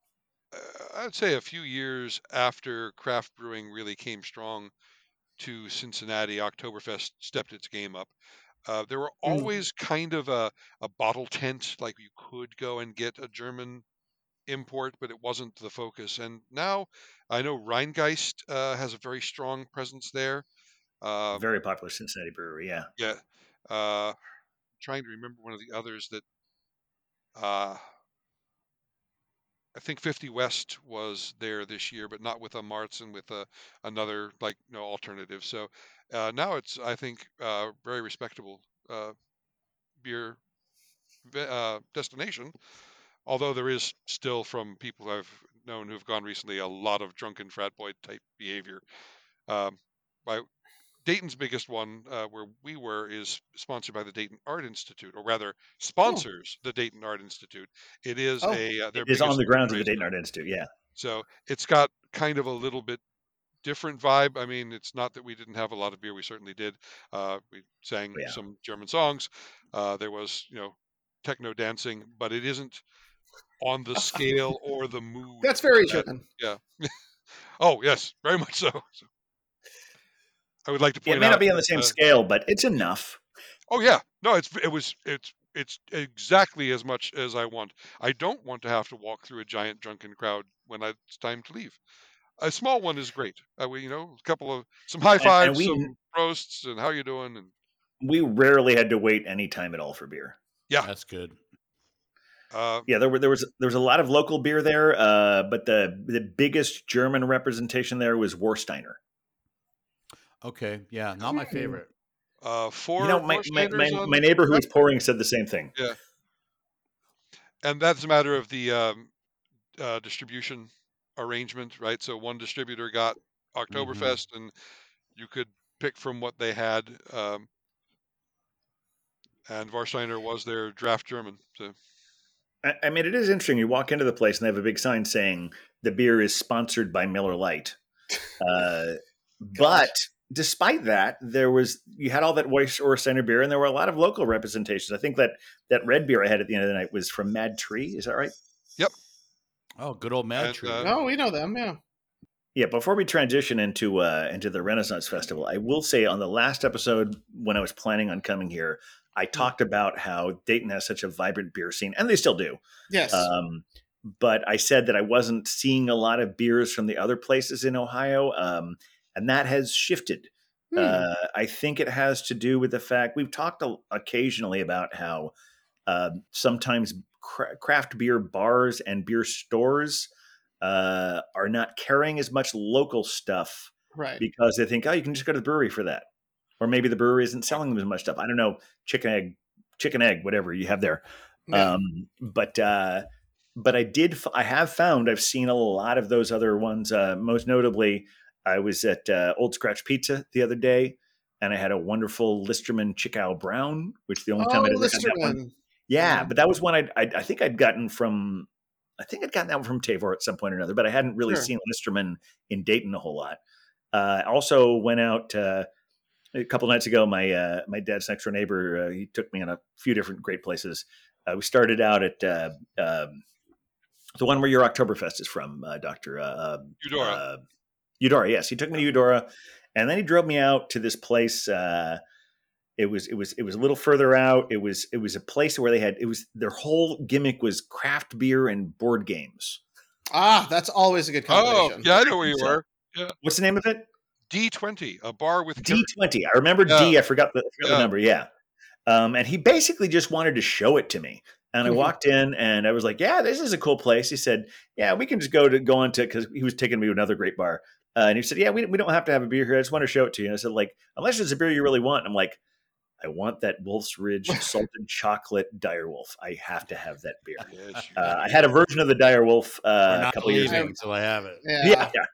uh, I'd say a few years after craft brewing really came strong to Cincinnati, Oktoberfest stepped its game up. Uh, there were Mm. always kind of a, a bottle tent, like you could go and get a German import, but it wasn't the focus. And now I know Rheingeist uh, has a very strong presence there. Uh, Very popular Cincinnati brewery. Yeah. yeah, uh, trying to remember one of the others that uh, I think 50 West was there this year, but not with a Martz and with a, another like you know alternative. So uh, now it's I think uh, very respectable uh, beer uh, destination. Although there is still from people I've known who've gone recently a lot of drunken frat boy type behavior. Um, by Dayton's biggest one, uh, where we were, is sponsored by the Dayton Art Institute, or rather, sponsors the Dayton Art Institute. It is Oh. a uh, their It is on the grounds of the. Dayton Art Institute. Yeah. So it's got kind of a little bit different vibe. I mean, it's not that we didn't have a lot of beer. We certainly did. Uh, we sang Yeah. some German songs. Uh, there was, you know, techno dancing, but it isn't on the scale or the mood. That's very that- Yeah. Oh yes, very much so. So, I would like to Yeah, point it may out. not be on the same uh, scale, but it's enough. Oh yeah, no, it's it was it's it's exactly as much as I want. I don't want to have to walk through a giant drunken crowd when I, it's time to leave. A small one is great. Uh, we, you know, a couple of some high and fives, we- some roasts, and how you doing? And We rarely had to wait any time at all for beer. Yeah. That's good. Uh, Yeah, there were there was there was a lot of local beer there, uh, but the the biggest German representation there was Warsteiner. Okay. Yeah. Not my favorite. uh, four you know, my, my, my, my neighbor who was pouring said the same thing. Yeah, and that's a matter of the um, uh, distribution arrangement, right? So one distributor got Oktoberfest, and you could pick from what they had. Um, and Warsteiner was their draft German. So I, I mean, it is interesting. You walk into the place and they have a big sign saying the beer is sponsored by Miller Lite. Uh, but despite that, there was you had all that Weiss or Center beer, and there were a lot of local representations. I think that that red beer I had at the end of the night was from Mad Tree. Is that right? Yep. Oh, good old Mad And, Tree. uh, Oh, we know them. Yeah. Yeah, before we transition into uh, into the Renaissance Festival, I will say on the last episode when I was planning on coming here, I talked about how Dayton has such a vibrant beer scene, and they still do. Yes. Um, but I said that I wasn't seeing a lot of beers from the other places in Ohio, um, and that has shifted. Hmm. Uh, I think it has to do with the fact we've talked a, occasionally about how uh, sometimes cra- craft beer bars and beer stores uh, are not carrying as much local stuff right. because they think, oh, you can just go to the brewery for that, or maybe the brewery isn't selling them as much stuff. I don't know, chicken egg, chicken egg, whatever you have there. Yeah. Um, but uh, but I did, I have found I've seen a lot of those other ones. Uh, most notably, I was at uh, Old Scratch Pizza the other day, and I had a wonderful Listermann Chickow Brown, which the only time oh, I didn't have that one. Listermann. Yeah, Yeah. but that was one I, I I think I'd gotten from I think I'd gotten that one from Tavour at some point or another, but I hadn't really Sure. seen Listermann in Dayton a whole lot. Uh, I also went out uh, a couple nights ago. My uh, my dad's next door neighbor uh, he took me on a few different great places. Uh, we started out at uh, um, the one where your Oktoberfest is from, uh, Doctor uh, Eudora. uh, Eudora, yes, he took me to Eudora, and then he drove me out to this place. Uh, it was it was it was a little further out. It was it was a place where they had it was their whole gimmick was craft beer and board games. Ah, that's always a good conversation. oh, yeah, I know where you So- were. What's the name of it? D20, a bar with D twenty. I remember Yeah. D. I forgot the, I forgot Yeah. the number. Yeah. Um, and he basically just wanted to show it to me. And I Mhm. walked in and I was like, "Yeah, this is a cool place." He said, "Yeah, we can just go to go into because he was taking me to another great bar." Uh, and he said, "Yeah, we, we don't have to have a beer here. I just want to show it to you." And I said, "Like, unless it's a beer you really want." I'm like, "I want that Wolf's Ridge salted chocolate Direwolf. I have to have that beer." Yes, Uh, I had a version of the Direwolf We're uh, a couple years leaving ago. until I have it. Yeah. Yeah, yeah.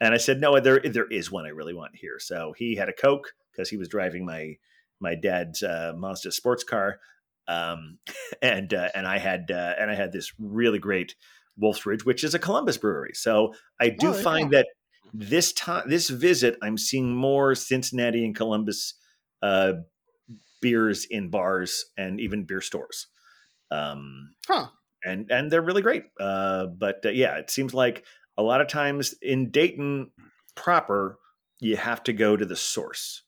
And I said, no, there there is one I really want here. So he had a Coke because he was driving my my dad's uh, Mazda sports car, um, and uh, and I had uh, and I had this really great Wolf's Ridge, which is a Columbus brewery. So I do Oh, there find go. that this time this visit, I'm seeing more Cincinnati and Columbus uh, beers in bars and even beer stores. Um, Huh. and and they're really great. Uh, but uh, yeah, it seems like a lot of times in Dayton proper, you have to go to the source.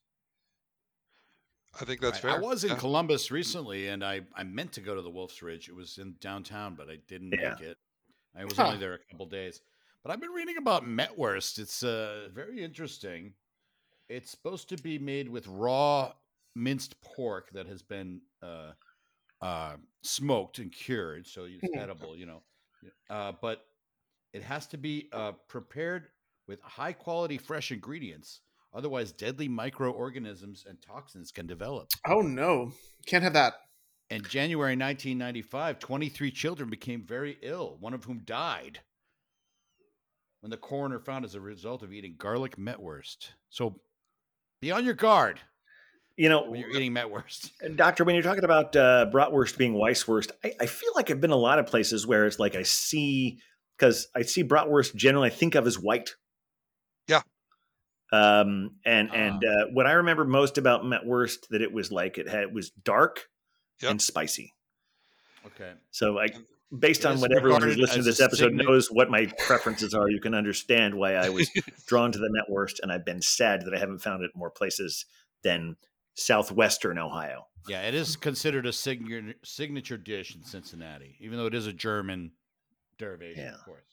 I think that's Right. fair. I was in Columbus recently, and I, I meant to go to the Wolf's Ridge. It was in downtown, but I didn't Yeah. make it. I was Huh. only there a couple days. But I've been reading about Metwurst. It's uh, very interesting. It's supposed to be made with raw minced pork that has been uh, uh, smoked and cured, so it's Hmm. edible, you know. Uh, but it has to be uh, prepared with high quality fresh ingredients. Otherwise, deadly microorganisms and toxins can develop. Oh no, can't have that. In January 1995, 23 children became very ill, one of whom died when the coroner found as a result of eating garlic metwurst. So be on your guard You know, when you're eating metwurst. Doctor, when you're talking about uh, bratwurst being Weisswurst, I, I feel like I've been a lot of places where it's like I see because I see bratwurst generally I think of as white. Yeah. Um, and and Ah. uh, what I remember most about Metwurst that it was like it had it was dark Yep. and spicy. Okay. So I, based on what everyone who's regarded listening to this episode signa- knows what my preferences are, you can understand why I was drawn to the Metwurst, and I've been sad that I haven't found it more places than southwestern Ohio. Yeah, it is considered a signature signature dish in Cincinnati, even though it is a German derivation, Yeah. of course.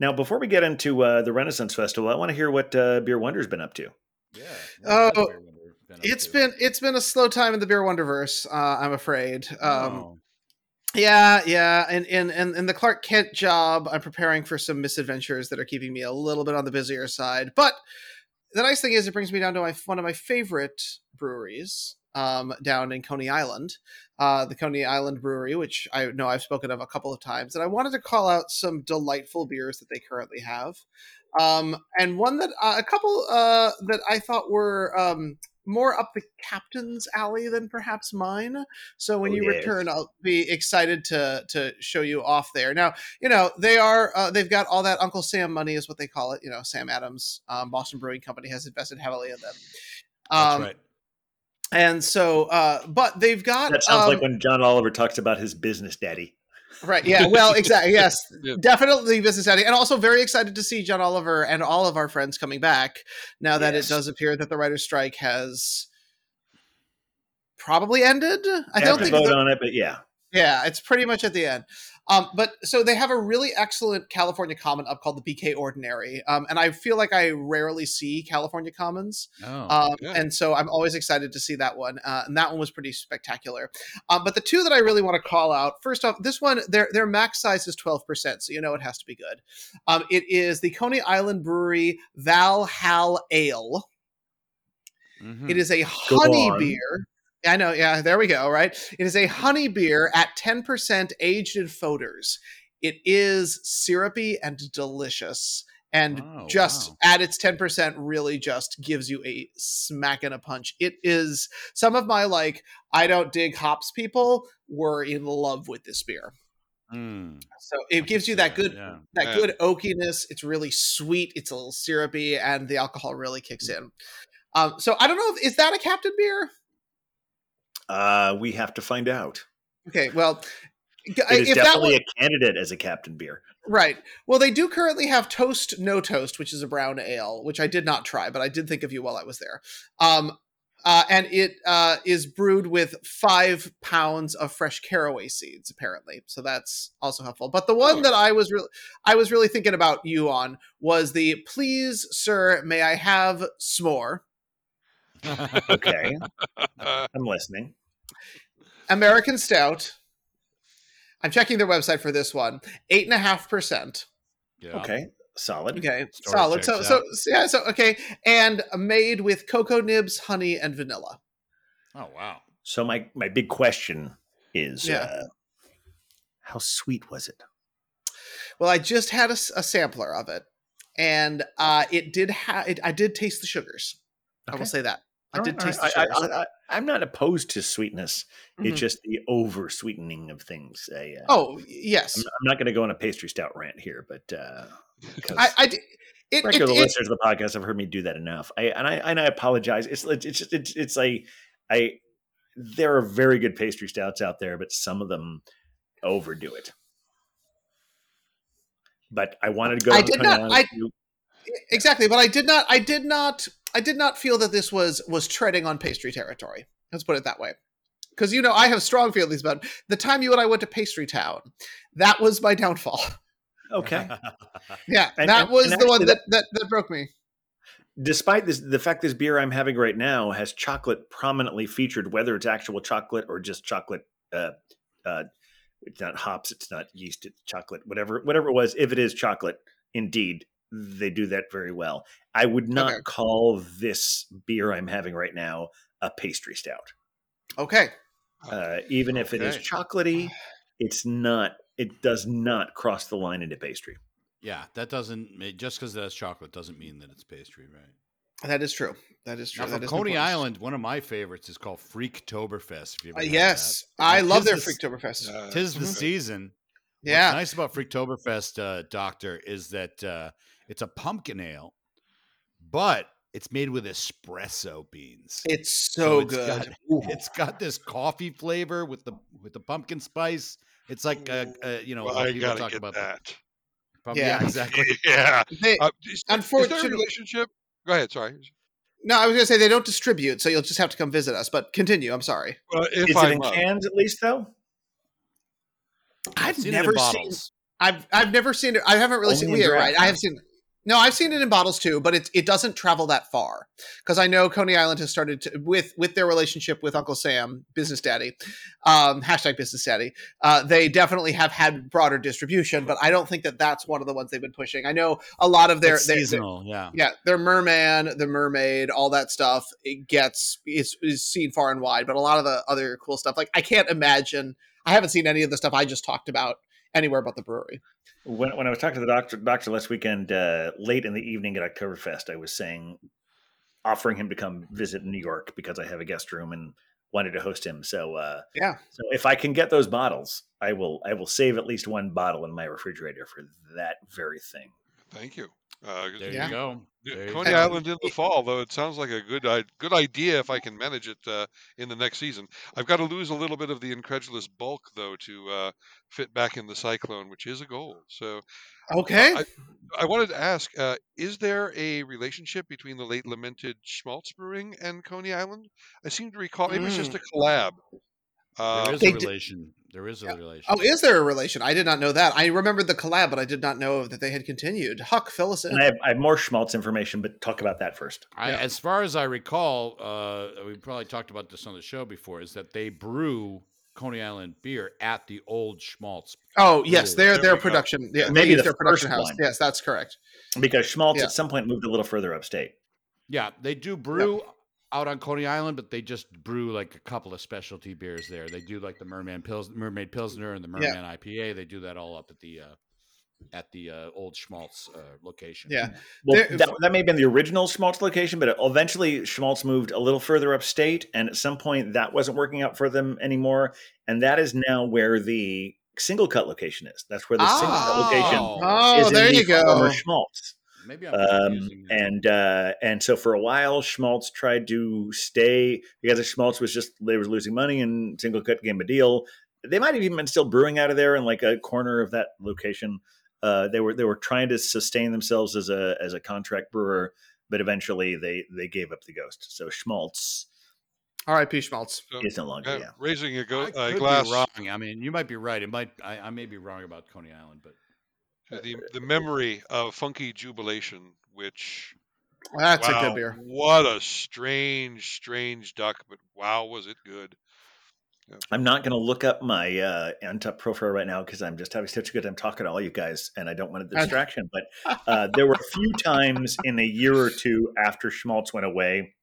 Now, before we get into uh, the Renaissance Festival, I want to hear what uh, Beer Wonder's been up to. Yeah. Oh. that's very It's to? been it's been a slow time in the beer wonderverse. Uh, I'm afraid. Um, Oh. Yeah, yeah, and and and and the Clark Kent job, I'm preparing for some misadventures that are keeping me a little bit on the busier side. But the nice thing is, it brings me down to my one of my favorite breweries um, down in Coney Island, uh, the Coney Island Brewery, which I know I've spoken of a couple of times, and I wanted to call out some delightful beers that they currently have, um, and one that uh, a couple uh, that I thought were. Um, more up the captain's alley than perhaps mine. So when Oh, you yes. return, I'll be excited to to show you off there. Now, you know they are uh, they've got all that Uncle Sam money, is what they call it. You know, Sam Adams, um, Boston Brewing Company has invested heavily in them. That's Um, right. And so, uh, but they've got That sounds um, like when John Oliver talks about his business daddy. Right. Yeah. Well, exactly. Yes. Yeah. Definitely business daddy. And also very excited to see John Oliver and all of our friends coming back now that Yes. it does appear that the writer's strike has probably ended. I I don't think. vote on it, but yeah. yeah, it's pretty much at the end. Um, but so they have a really excellent California common up called the BK Ordinary. Um, and I feel like I rarely see California commons. Oh. Um. And so I'm always excited to see that one. Uh, and that one was pretty spectacular. Um, but the two that I really want to call out first off, this one, their, their max size is 12%. So you know it has to be good. Um, it is the Coney Island Brewery Valhall Ale. Mhm. It is a honey beer. I know. Yeah, there we go. Right. It is a honey beer at 10% aged in foeders. It is syrupy and delicious. And Oh, just wow. at its 10% really just gives you a smack and a punch. It is some of my like, I don't dig hops people were in love with this beer. Mm, So it gives you that good Yeah. that Yeah. good oakiness. It's really sweet. It's a little syrupy, and the alcohol really kicks in. Um, so I don't know if is that a Captain beer. Uh, we have to find out. Okay, well, g- It is if that definitely was a candidate as a captain beer. right, well, they do currently have Toast No Toast, which is a brown ale, which I did not try, but I did think of you while I was there. Um, uh, and it uh, is brewed with five pounds of fresh caraway seeds, apparently. So that's also helpful. But the one that I was really, I was really thinking about you on was the "Please, sir, may I have s'more?" Okay, I'm listening. American Stout. I'm checking their website for this one. Eight and a half percent. Yeah. Okay, solid. Okay, Story solid. So, so out. so yeah, so okay, and made with cocoa nibs, honey, and vanilla. Oh wow. So my my big question is, Yeah. uh, how sweet was it? Well, I just had a sampler of it, and uh, it did have. I did taste the sugars. I will say that I did taste all the right. sugars. I, I, I, am not opposed to sweetness. Mhm. It's just the over sweetening of things. I, uh, oh yes, I'm, I'm not going to go on a pastry stout rant here, but uh, I, I did. It, it, regular it- listeners of the podcast have heard me do that enough. I and I and I apologize. It's it's just it's, it's a I. There are very good pastry stouts out there, but some of them overdo it. But I wanted to go. I did not- I- exactly, but I did not. I did not. I did not feel that this was was treading on pastry territory. Let's put it that way. Because you know, I have strong feelings about the time you and I went to Pastry Town. That was my downfall. okay. Yeah, And- that and- was and the one that, that that broke me. despite this the fact this beer i'm having right now has chocolate prominently featured whether it's actual chocolate or just chocolate uh uh it's not hops it's not yeast it's chocolate whatever whatever it was if it is chocolate indeed they do that very well i would not Okay. call this beer i'm having right now a pastry stout Okay, uh even if it is Okay. chocolatey it's not it does not cross the line into pastry Yeah, that doesn't ma- just because that's chocolate doesn't mean that it's pastry, right? that is true. That is true. Now, That from is Coney important. Island, one of my favorites is called Freaktoberfest. If you ever Uh, yes, that. I And love their the s- Freaktoberfest. uh, Tis the Mhm. season. yeah, What's nice about Freaktoberfest, uh, Doctor, is that uh, it's a pumpkin ale, but it's made with espresso beans. it's so, it's good. got- It's got this coffee flavor with the with the pumpkin spice. It's like uh, uh, you know, a well, I of people gotta talk get about the that. pumpkin. Yeah. Yeah, exactly. yeah. They- Uh, is, is there a Unfortunately- relationship? Go ahead. Sorry. no, I was gonna say they don't distribute, so you'll just have to come visit us. But continue. I'm sorry. Well, if is I it in must. cans at least though I've seen it in never seen. I've I've never seen it. I haven't really Only seen. in Yeah, draft, right. I have seen. No, I've seen it in bottles too, but it it doesn't travel that far because I know Coney Island has started to with with their relationship with Uncle Sam, Business Daddy, um, hashtag Business Daddy. Uh, they definitely have had broader distribution, but I don't think that that's one of the ones they've been pushing. I know a lot of their It's they, they- seasonal, yeah. yeah, their merman, the mermaid, all that stuff. It gets is is seen far and wide, but a lot of the other cool stuff, like I can't imagine. I haven't seen any of the stuff I just talked about anywhere but the brewery. When, when I was talking to the doctor, doctor last weekend, uh, late in the evening at Oktoberfest, I was saying, offering him to come visit New York because I have a guest room and wanted to host him. So, uh, Yeah. so if I can get those bottles, I will. I will save at least one bottle in my refrigerator for that very thing. Thank you. Uh, There Yeah. you go. There you Coney go. Island in the fall, though, it sounds like a good good idea if I can manage it uh, in the next season. I've got to lose a little bit of the incredulous bulk, though, to uh, fit back in the Cyclone, which is a goal. So Okay. I, I wanted to ask: uh, Is there a relationship between the late lamented Schmaltz Brewing and Coney Island? I seem to recall maybe was just a collab. Uh, There is They a did- relation. There is a relation. Oh, is there a relation? I did not know that. I remembered the collab, but I did not know that they had continued. Huck, fill us in. And I have, I have more schmaltz information, but talk about that first. I, As far as I recall, uh, we probably talked about this on the show before. Is that they brew Coney Island beer at the old Schmaltz? Oh, yes, Ooh, their there their production. Yeah, Maybe they the their production house. one. Yes, that's correct. Because schmaltz Yeah. at some point moved a little further upstate. Yeah, they do brew out on Coney Island, but they just brew like a couple of specialty beers there. They do like the Merman Pils, Mermaid Pilsner, and the Yeah. Merman IPA. They do that all up at the uh, at the uh, old Schmaltz uh, location. Yeah. Well, There- that, that may have been the original Schmaltz location, but eventually Schmaltz moved a little further upstate, and at some point that wasn't working out for them anymore, and that is now where the SingleCut location is. That's where the SingleCut location Oh, is. in there the you go. Schmaltz. Maybe I'm Um, and uh, and so for a while, Schmaltz tried to stay because Schmaltz was just they were losing money, and SingleCut gave them a deal. They might have even been still brewing out of there in like a corner of that location. Uh, they were they were trying to sustain themselves as a as a contract brewer, but eventually they they gave up the ghost. So Schmaltz R.I.P. Schmaltz. so, is no longer. uh, yeah, raising a, go- I a glass, wrong. I mean, you might be right. It might. I, I may be wrong about Coney Island, but to the, the memory of Funky Jewbelation, which That's a good beer. What a strange, strange duck, but wow, was it good? I'm not going to look up my uh, Untappd profile right now because I'm just having such a good time talking to all you guys, and I don't want a distraction. But uh, there were a few times in a year or two after Schmaltz went away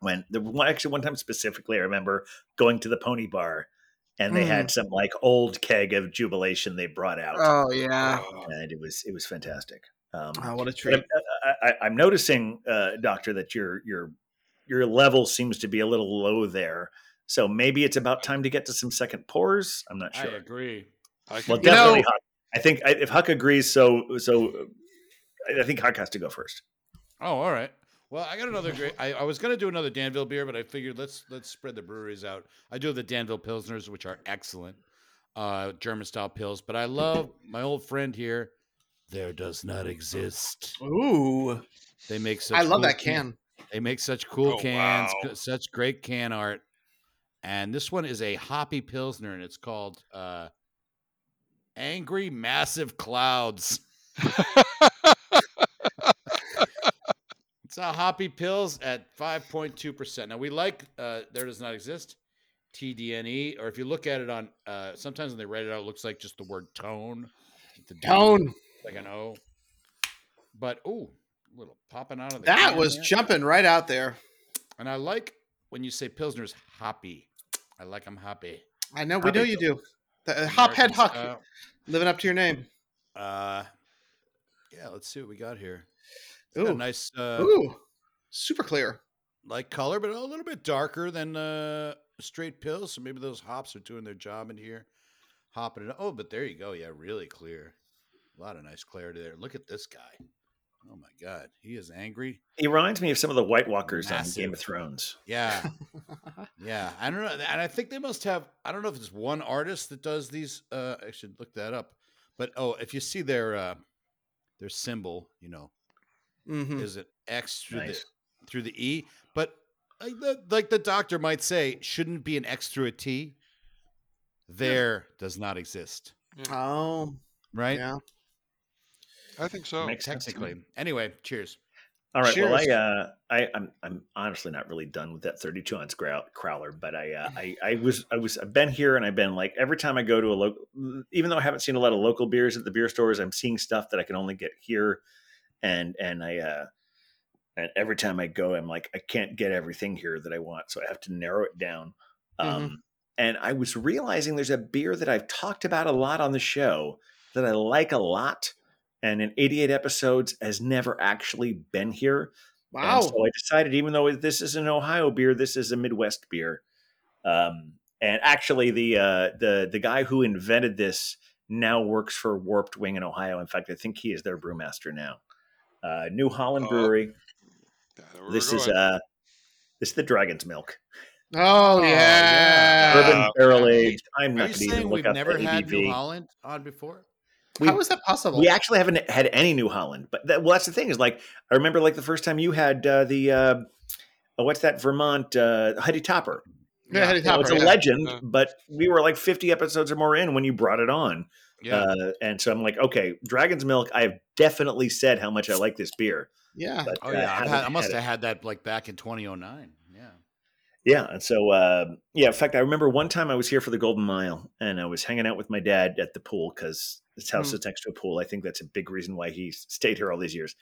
when the one actually one time specifically, I remember going to the Pony Bar, and they had some like old keg of Jewbelation they brought out, Oh yeah. And it was it was fantastic. Um, Oh, what a treat. I'm, I, I, I'm noticing, uh, Doctor, that your your your level seems to be a little low there. So maybe it's about time to get to some second pours. I'm not sure. I agree. I Well, can, You know- definitely Huck. I think I- if Huck agrees, so so uh, I- I think Huck has to go first. Oh, all right. Well, I got another great. I, I was gonna do another Danville beer, but I figured let's let's spread the breweries out. I do the Danville Pilsners, which are excellent, uh, German style pills. But I love my old friend here. There does not exist. Ooh, They make such. I love cool that can. They make such cool Oh, cans, wow. such great can art. And this one is a hoppy pilsner, and it's called uh, Angry Massive Clouds. It's hoppy pills at 5.2%. Now we like uh there does not exist TDNE or if you look at it on uh sometimes when they write it out it looks like just the word tone. The Tone. like an O. But ooh, a little popping out of the That was there. jumping right out there. And I like when you say pilsner's hoppy. I like them hoppy. I know we Hoppy know you do. The, uh, Hophead American Huck, living up to your name. Uh yeah, let's see what we got here. It's got a Ooh, nice uh ooh, super clear. like color, but a little bit darker than uh straight pills. So maybe those hops are doing their job in here, hopping it. Oh, but there you go. Yeah, really clear. A lot of nice clarity there. Look at this guy. Oh my god, he is angry. He reminds me of some of the White Walkers on Game of Thrones. Yeah, yeah. I don't know, and I think they must have. I don't know if it's one artist that does these. Uh, I should look that up. But oh, if you see their uh, their symbol, you know, hmm is it X through Nice. the through the E? But like the, like the doctor might say, shouldn't be an X through a T. There does not exist, Oh, right? yeah. I think so. Makes sense. Technically. Anyway, cheers. All right. Well, I uh, I I'm I'm honestly not really done with that 32 ounce growl, crowler, but I, uh, I, I was, I was, I've been here and I've been like every time I go to a local, even though I haven't seen a lot of local beers at the beer stores, I'm seeing stuff that I can only get here, and and I, uh, and every time I go, I'm like I can't get everything here that I want, so I have to narrow it down. Um, and I was realizing there's a beer that I've talked about a lot on the show that I like a lot, and in 88 episodes has never actually been here. Wow. And so I decided, even though this is an Ohio beer, this is a Midwest beer. Um, and actually, the uh, the the guy who invented this now works for Warped Wing in Ohio. In fact, I think he is their brewmaster now. Uh, New Holland Oh, Brewery. Yeah, there we're This is going. uh, this is the Dragon's Milk, oh, yeah. yeah. bourbon Uh, barrel aged. I'm Are not going to even saying look we've up never the had New Holland on before? we- How is that possible? We actually haven't had any New Holland, but that, well, that's the thing is like I remember like the first time you had uh, the uh, oh, what's that Vermont uh, Heady Topper. Yeah, Heady You know, it's a yeah. legend, Yeah. but we were like 50 episodes or more in when you brought it on. Yeah. Uh, and so I'm like, okay, Dragon's Milk. I have definitely said how much I like this beer. Yeah. But, oh uh, yeah, I've haven't had, I must have had that like back in 2009. Yeah. Yeah, and so uh, yeah. In fact, I remember one time I was here for the Golden Mile, and I was hanging out with my dad at the pool because his house Hmm. is next to a pool. I think that's a big reason why he stayed here all these years.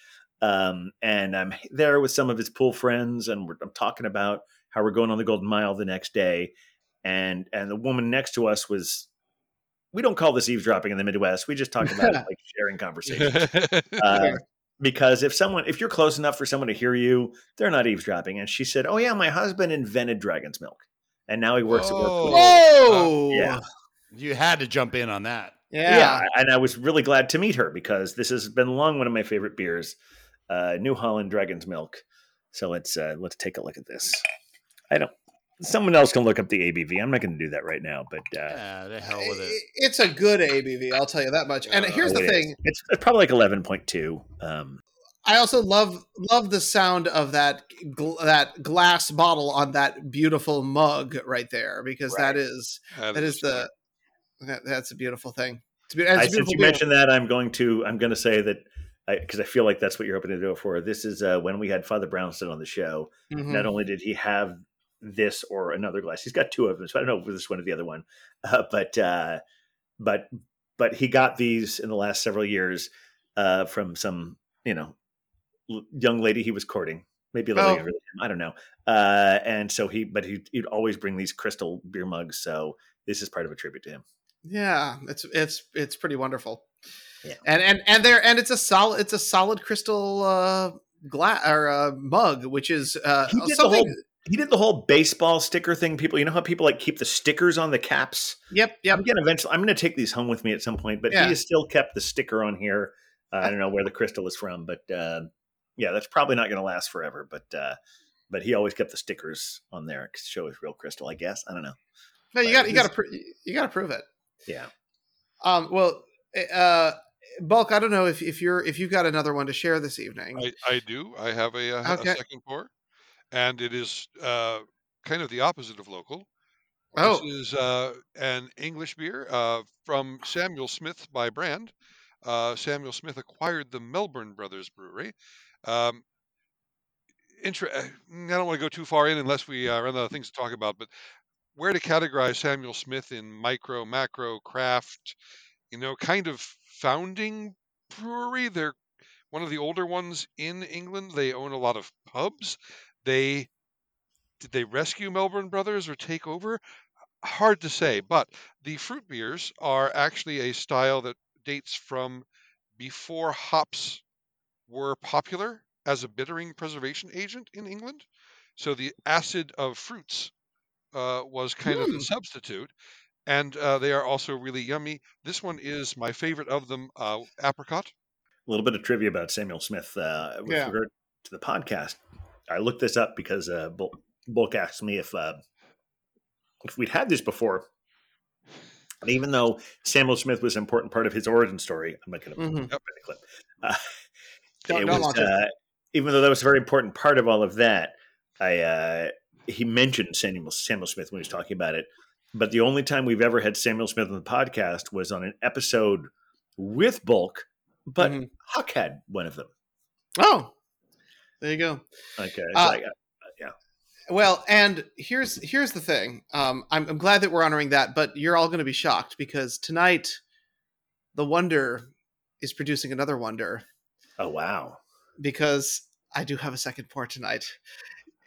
Um, and I'm there with some of his pool friends, and we're, I'm talking about how we're going on the Golden Mile the next day, and and the woman next to us was. We don't call this eavesdropping in the Midwest. We just talk about it like sharing conversations. Uh, because if someone if you're close enough for someone to hear you they're not eavesdropping and she said oh yeah my husband invented dragon's milk and now he works at work Whoa. yeah You had to jump in on that. yeah. Yeah. and i was really glad to meet her because this has been long one of my favorite beers uh, new holland dragon's milk so let's uh, let's take a look at this i don't someone else can look up the abv i'm not going to do that right now but uh, Yeah, the hell with it. It's a good ABV, I'll tell you that much. And Yeah, here's oh, the it is. thing: it's, it's probably like 11.2 um, I also love love the sound of that gl- that glass bottle on that beautiful mug right there because that is that is the that, that's a beautiful thing. It's, a, beau- it's a I, since you mentioned that, I'm going to I'm going to say that I because I, feel like that's what you're hoping to do it for. This is uh, when we had Father Brownstone on the show. Mhm. Not only did he have this or another glass, he's got two of them. So I don't know if this one or the other one, uh, but uh, but but he got these in the last several years uh, from some you know young lady he was courting. Maybe a little Oh. younger than him. I don't know. Uh, and so he, but he, he'd always bring these crystal beer mugs. So this is part of a tribute to him. Yeah, it's it's it's pretty wonderful. Yeah. And and and there and it's a solid it's a solid crystal uh glass or uh, mug, which is uh He did the something. whole- he did the whole baseball sticker thing. People, you know how people like keep the stickers on the caps. Yep, yep. I'm gonna eventually. I'm gonna take these home with me at some point. But Yeah. he has still kept the sticker on here. Uh, I don't know where the crystal is from, but uh, yeah, that's probably not gonna last forever. But uh, but he always kept the stickers on there to show his real crystal. I guess I don't know. No, you got you got to pr- you got to prove it. Yeah, Um, well, uh, bulk. I don't know if if you're if you've got another one to share this evening. I, I do. I have a, uh, Okay. a second pour, and it is uh, kind of the opposite of local. oh, This is uh, an English beer uh, from Samuel Smith by brand. Uh, Samuel Smith acquired the Melbourn Brothers Brewery. Um, uh, I don't want to go too far in unless we uh, run out of things to talk about, but where to categorize Samuel Smith in micro, macro, craft, you know, kind of founding brewery. They're one of the older ones in England. They own a lot of pubs. They did they rescue Melbourn Brothers or take over? Hard to say, but the fruit beers are actually a style that dates from before hops were popular as a bittering preservation agent in England. So the acid of fruits uh, was kind of Hmm. the substitute, and uh, they are also really yummy. This one is my favorite of them, uh, apricot. a little bit of trivia about Samuel Smith uh, with Yeah. regard to the podcast. I looked this up because uh, Bulk, asked me if uh, if we'd had this before. And even though Samuel Smith was an important part of his origin story, I'm not going to Mhm. play the clip. Uh, Don't- it don't was, uh, even though that was a very important part of all of that, I uh, he mentioned Samuel Samuel Smith when he was talking about it. But the only time we've ever had Samuel Smith on the podcast was on an episode with Bulk but Mhm. Huck had one of them. Oh, there you go. Okay, Uh, like, uh, Well, and here's here's the thing. Um, I'm, I'm glad that we're honoring that, but you're all going to be shocked because tonight, the Wonder is producing another Wonder oh wow, because I do have a second pour tonight.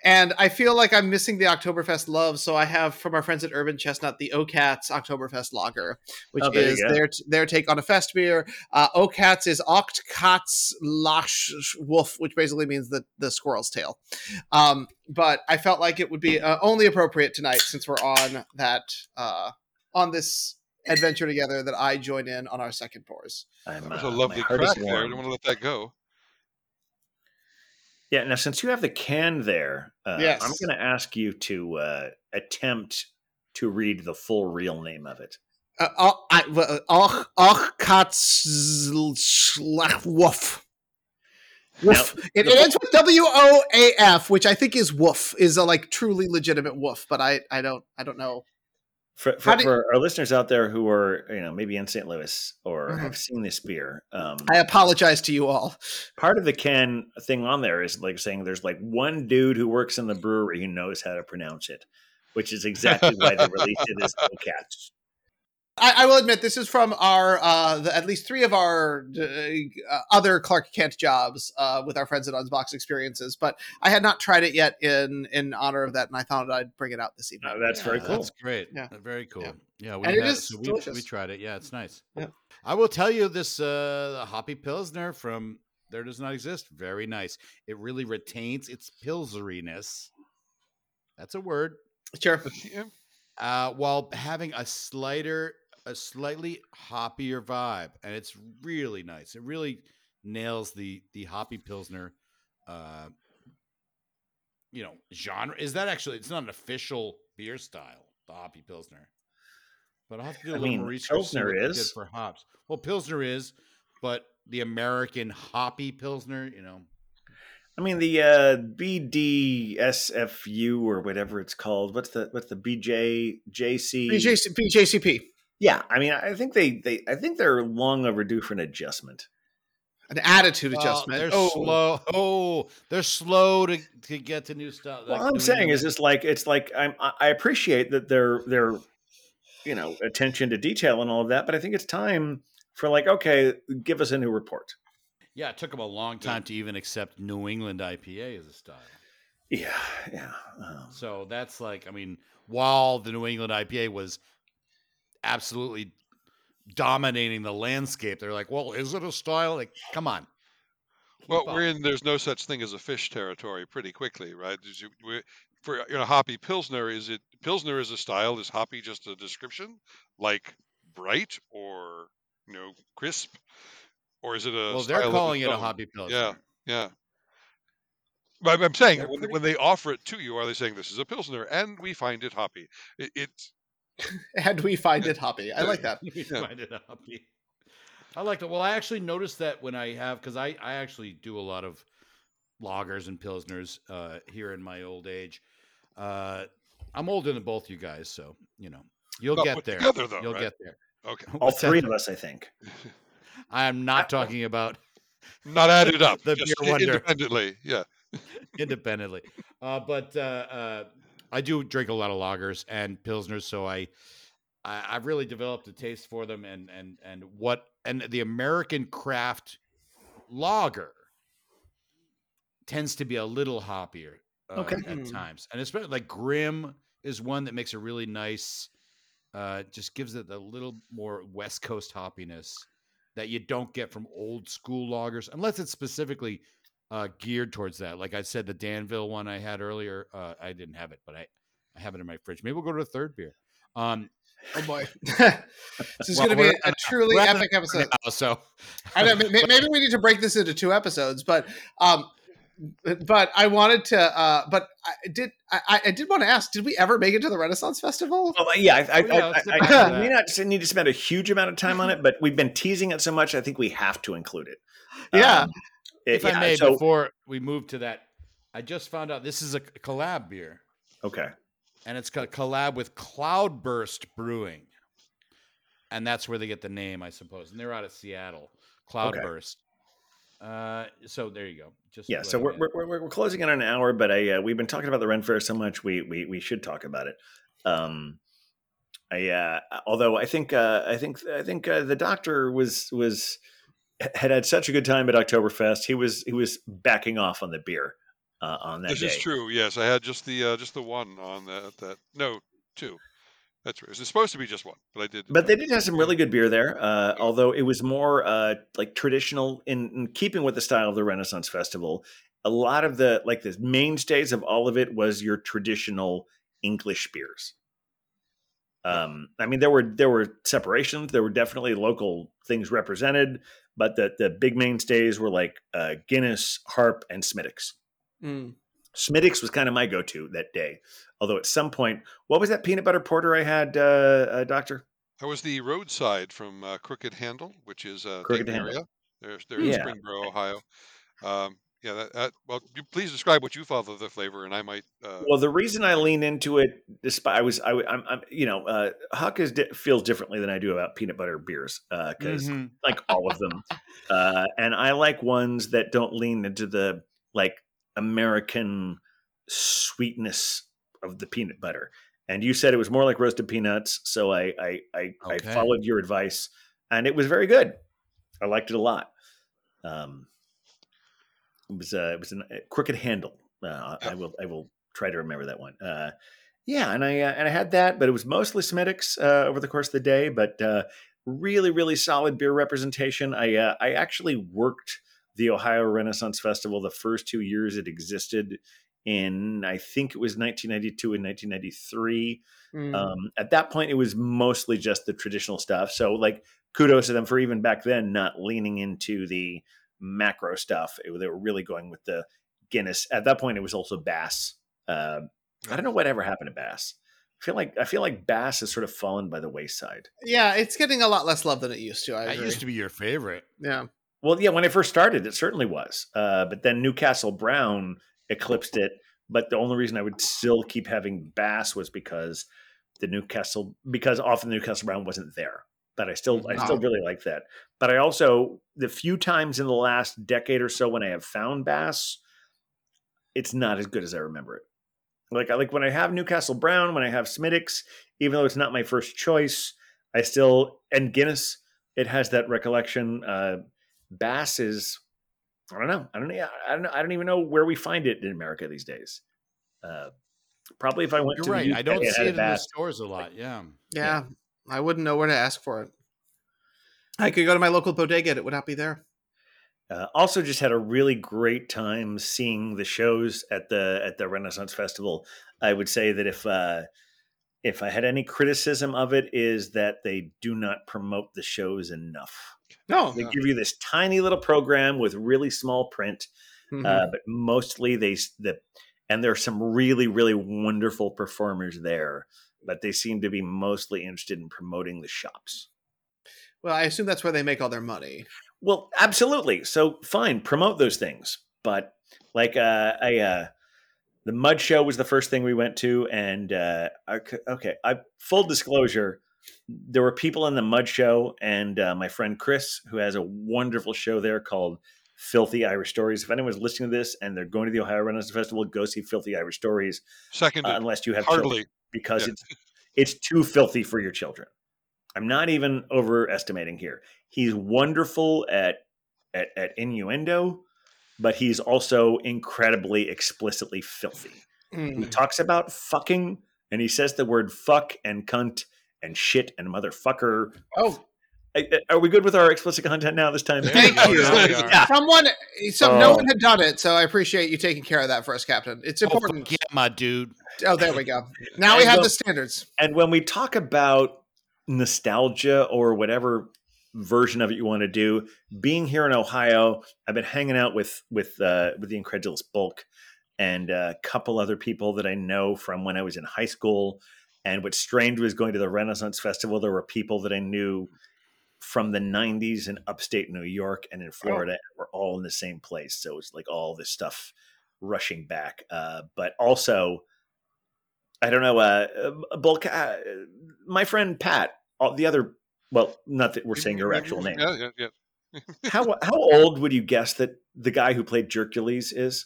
And I feel like I'm missing the Oktoberfest love, so I have from our friends at Urban Chestnut the Okats Oktoberfest Lager, which Oh, is their their take on a fest beer. Uh, Okats is Okt Katz Lash Wolf, which basically means the the squirrel's tail. Um, but I felt like it would be uh, only appropriate tonight since we're on that uh, on this adventure together that I join in on our second pours. I'm, That was uh, a lovely heart crack there. I warm. don't want to let that go. Yeah, now since you have the can there, uh, Yes. I'm going to ask you to uh, attempt to read the full real name of it. Uh, I, uh, Och, och, Katz, Schlach, Woof. Woof. It, it ends with W O A F, which I think is woof, is a like truly legitimate woof, but I, I don't I don't know. For, for, for our listeners out there who are, you know, maybe in St. Louis or Mhm. have seen this beer, um, I apologize to you all. part of the can thing on there is like saying there's like one dude who works in the brewery who knows how to pronounce it, which is exactly why they released it as Hellcats. I, I will admit this is from our uh, the, at least three of our uh, other Clark Kent jobs uh, with our friends at Unbox Experiences, but I had not tried it yet in in honor of that, and I thought I'd bring it out this evening. Uh, that's very cool. That's great. Yeah. Uh, Very cool. Yeah. Yeah, we And it had- is so we, we tried it. Yeah, it's nice. Yeah. I will tell you this uh the hoppy pilsner from there does not exist. Very nice. It really retains its pilseriness. That's a word. Sure. Yeah. Uh while having a slighter a slightly hoppier vibe and it's really nice. It really nails the the hoppy pilsner uh you know, genre. Is that actually it's not an official beer style, the hoppy pilsner. But I'll have to do a I little mean, more research. Pilsner what they did is. for hops. Well, Pilsner is, but the American hoppy Pilsner, you know. I mean the uh, BDSFU or whatever it's called. What's the what's the BJ JC? BJC, BJCP, Yeah, I mean I think they they I think they're long overdue for an adjustment. an attitude Well, adjustment. they're oh, slow. Oh, they're slow to, to get to new stuff. Well, like all I'm New saying is just like it's like I'm, I I appreciate that their their you know attention to detail and all of that, but I think it's time for like okay, give us a new report. yeah, it took them a long time to even accept New England IPA as a style. Yeah, yeah. Um, So that's like, I mean, while the New England IPA was absolutely dominating the landscape, they're like, well, is it a style? Like, come on. Well, we're in there's no such thing as a fish territory pretty quickly, right? Did you- we- For you know, hoppy pilsner is it pilsner is a style? Is hoppy just a description, like bright or you know crisp, or is it a? well, they're calling it a hoppy pilsner. Yeah, yeah. But I'm saying when, pretty- when they offer it to you, are they saying this is a pilsner and we find it hoppy? It, it's and we find it hoppy. I like that. we Yeah. find it hoppy. I like that. Well, I actually noticed that when I have, because I, I actually do a lot of loggers and pilsners uh, here in my old age. Uh, I'm older than both you guys, so you know you'll not get there. together though, you'll right? get there. Okay, all What's that? three of us, I think. I am not talking about not added up, The just beer wonder. independently. Yeah, independently. Uh, but uh, uh, I do drink a lot of lagers and pilsners, so I, I I've really developed a taste for them, and and and what and the American craft lager tends to be a little hoppier uh, Okay. at times, and especially like Grimm is one that makes a really nice. Uh, just gives it a little more West Coast hoppiness that you don't get from old school loggers, unless it's specifically uh, geared towards that. Like I said, the Danville one I had earlier, uh, I didn't have it, but I, I have it in my fridge. Maybe we'll go to a third beer. Um, Oh boy, this is Well, going to be we're- a truly epic episode. now, so I know. Maybe we need to break this into two episodes, but um, but I wanted to. Uh, but I did. I, I did want to ask: Did we ever make it to the Renaissance Festival? Well, yeah, I, I, Oh, yeah, I, get I, I may not need to spend a huge amount of time on it, but we've been teasing it so much. I think we have to include it. Yeah. Um, it- if I may, so- before we move to that, I just found out this is a collab beer, okay. and it's a collab with Cloudburst Brewing. and that's where they get the name, I suppose. And they're out of Seattle, Cloudburst. Uh, so there you go. Just Yeah, so we're, we're, we're, we're closing in on an hour, but I uh, we've been talking about the Ren Fair so much, we we we should talk about it. Um, I uh, although I think uh, I think I think uh, the doctor was was had had such a good time at Oktoberfest. He was he was backing off on the beer uh, on that This day. is true. Yes, I had just the uh, just the one on that. That no, two. That's right. It's supposed to be just one, but I did. But they did have some really good beer there, uh, although it was more uh, like traditional in, in keeping with the style of the Renaissance Festival. A lot of the like the mainstays of all of it was your traditional English beers. Um, I mean, there were there were separations. There were definitely local things represented, but the the big mainstays were like uh, Guinness, Harp, and Smithwick's. Mm. Smithwick's was kind of my go-to that day. Although at some point, what was that peanut butter porter I had, uh, uh, Doctor? I was the roadside from uh, Crooked Handle, which is uh, Crooked Handle. area. There's they're in Yeah. Springboro, Ohio. Um, yeah, that, that, well, you please describe what you thought of the flavor, and I might. Uh, Well, the reason I lean into it, despite I was, I, am I'm, you know, uh, Huck is di- feels differently than I do about peanut butter beers because Mhm. like all of them, uh, and I like ones that don't lean into the like American sweetness of the peanut butter. And you said it was more like roasted peanuts, so I I I, I followed your advice, and it was very good. I liked it a lot. Um, it was uh, it was a crooked handle. Uh, I will I will try to remember that one. Uh, yeah, and I uh, and I had that, but it was mostly Smithwick's uh, over the course of the day. But uh, really, really solid beer representation. I uh, I actually worked the Ohio Renaissance Festival the first two years it existed in I think it was 1992 and 1993. Mm. Um, at that point, it was mostly just the traditional stuff. So, like, kudos to them for even back then not leaning into the macro stuff. It- they were really going with the Guinness. At that point, it was also Bass. Uh, I don't know whatever happened to Bass. I feel like I feel like Bass has sort of fallen by the wayside. yeah, it's getting a lot less love than it used to. I That agree. used to be your favorite. yeah. Well, yeah, when it first started, it certainly was. Uh, but then Newcastle Brown eclipsed it. But the only reason I would still keep having Bass was because the Newcastle because often the Newcastle Brown wasn't there. But I still I still really like that. But I also the few times in the last decade or so when I have found Bass, it's not as good as I remember it. Like I like when I have Newcastle Brown, when I have Smithwick's, even though it's not my first choice, I still and Guinness, it has that recollection. Uh, Bass is, I don't know, I don't know, I don't know, I don't even know where we find it in America these days. Uh, probably if I went You're to right. the UK, I don't see it in the stores a lot. Yeah. yeah, I wouldn't know where to ask for it. I could go to my local bodega; it would not be there. Uh, also, just had a really great time seeing the shows at the at the Renaissance Festival. I would say that if uh, if I had any criticism of it, is that they do not promote the shows enough. No, They give you this tiny little program with really small print, Mhm. uh, but mostly they the and there are some really really wonderful performers there, but they seem to be mostly interested in promoting the shops. well, I assume that's where they make all their money. Well, absolutely. So fine, promote those things. But like uh I uh the mud show was the first thing we went to and uh okay, okay, I full disclosure, there were people in the mud show and uh, my friend Chris who has a wonderful show there called Filthy Irish Stories. If anyone's listening to this and they're going to the Ohio Renaissance Festival, go see Filthy Irish Stories seconded, uh, unless you have children hardly. Because Yeah. it's it's too filthy for your children. I'm not even overestimating here. He's wonderful at at, at innuendo, but he's also incredibly explicitly filthy. He Mm. talks about fucking and he says the word fuck and cunt and shit and motherfucker. Oh, Are we good with our explicit content now this time? Thank you. There we are. Yeah. someone, so no Oh. one had done it, so I appreciate you taking care of that for us, Captain. It's Oh, important. fuck yeah, my dude. Oh, there we go. Now we have the- the standards. And when we talk about nostalgia or whatever version of it you want to do, being here in Ohio, I've been hanging out with with uh, with the incredulous bulk and a couple other people that I know from when I was in high school. And what's strange was going to the Renaissance Festival. There were people that I knew from the 90s in upstate New York and in Florida. We're all in the same place. So it's like all this stuff rushing back. Uh, but also, I don't know, uh, uh, bulk. Uh, my friend Pat, all, the other Well, not that we're saying your actual name. Yeah, yeah, yeah. How how old would you guess that the guy who played Jercules is?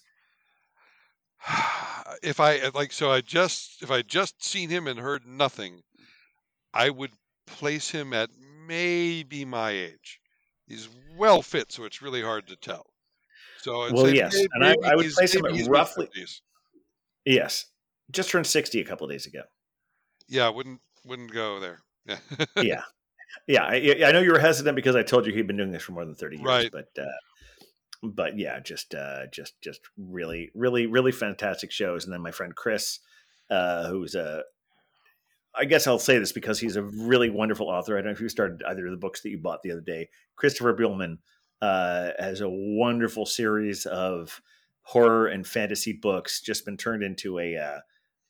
if I like, so I just if I just seen him and heard nothing, I would place him at maybe my age. He's well fit, so it's really hard to tell. So I'd Well, yes, and I- I would place him at roughly- Yes, just turned sixty a couple days ago. Yeah, wouldn't wouldn't go there. Yeah. yeah, yeah. I, I know you were hesitant because I told you he'd been doing this for more than thirty years, Right. but uh, but yeah, just uh, just just really, really, really fantastic shows. And then my friend Chris, uh, who's a I guess I'll say this because he's a really wonderful author. I don't know if you started either of the books that you bought the other day. Christopher Buehlman uh, has a wonderful series of horror and fantasy books, just been turned into a, uh,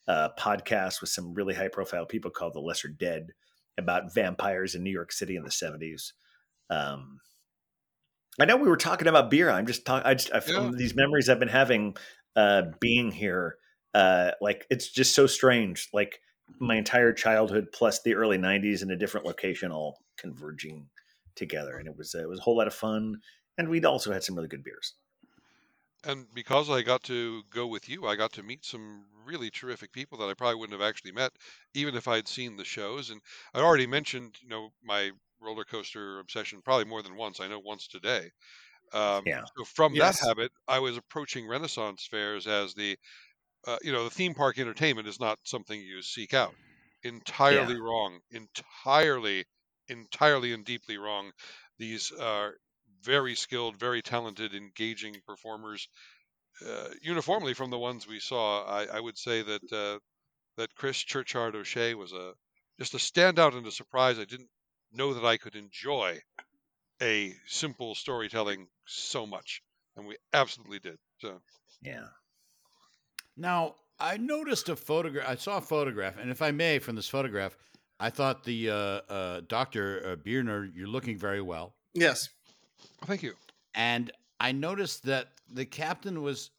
a podcast with some really high profile people called The Lesser Dead about vampires in New York City in the 70s. Um, I know we were talking about beer. I'm just talking, I just, I, Yeah. these memories I've been having uh, being here. Uh, like it's just so strange. Like my entire childhood plus the early 90s in a different location all converging together and it was it was a whole lot of fun and we'd also had some really good beers and because I got to go with you, I got to meet some really terrific people that I probably wouldn't have actually met, even if I'd seen the shows. And I already mentioned, you know, my roller coaster obsession probably more than once. I know once today. Um, Yeah. So from Yes. that habit, I was approaching Renaissance fairs as the, uh, you know, the theme park entertainment is not something you seek out. Entirely wrong. Entirely, entirely and deeply wrong. These are very skilled, very talented, engaging performers. Uh, uniformly from the ones we saw, I, I would say that uh, that Chris Churchard O'Shea was a just a standout and a surprise. I didn't know that I could enjoy a simple storytelling so much, and we absolutely did. So yeah Now, I noticed a photograph. I saw a photograph, and if I may, from this photograph, I thought the uh, uh, Doctor uh, Biernerd, you're looking very well, Yes. thank you. and I noticed that the captain was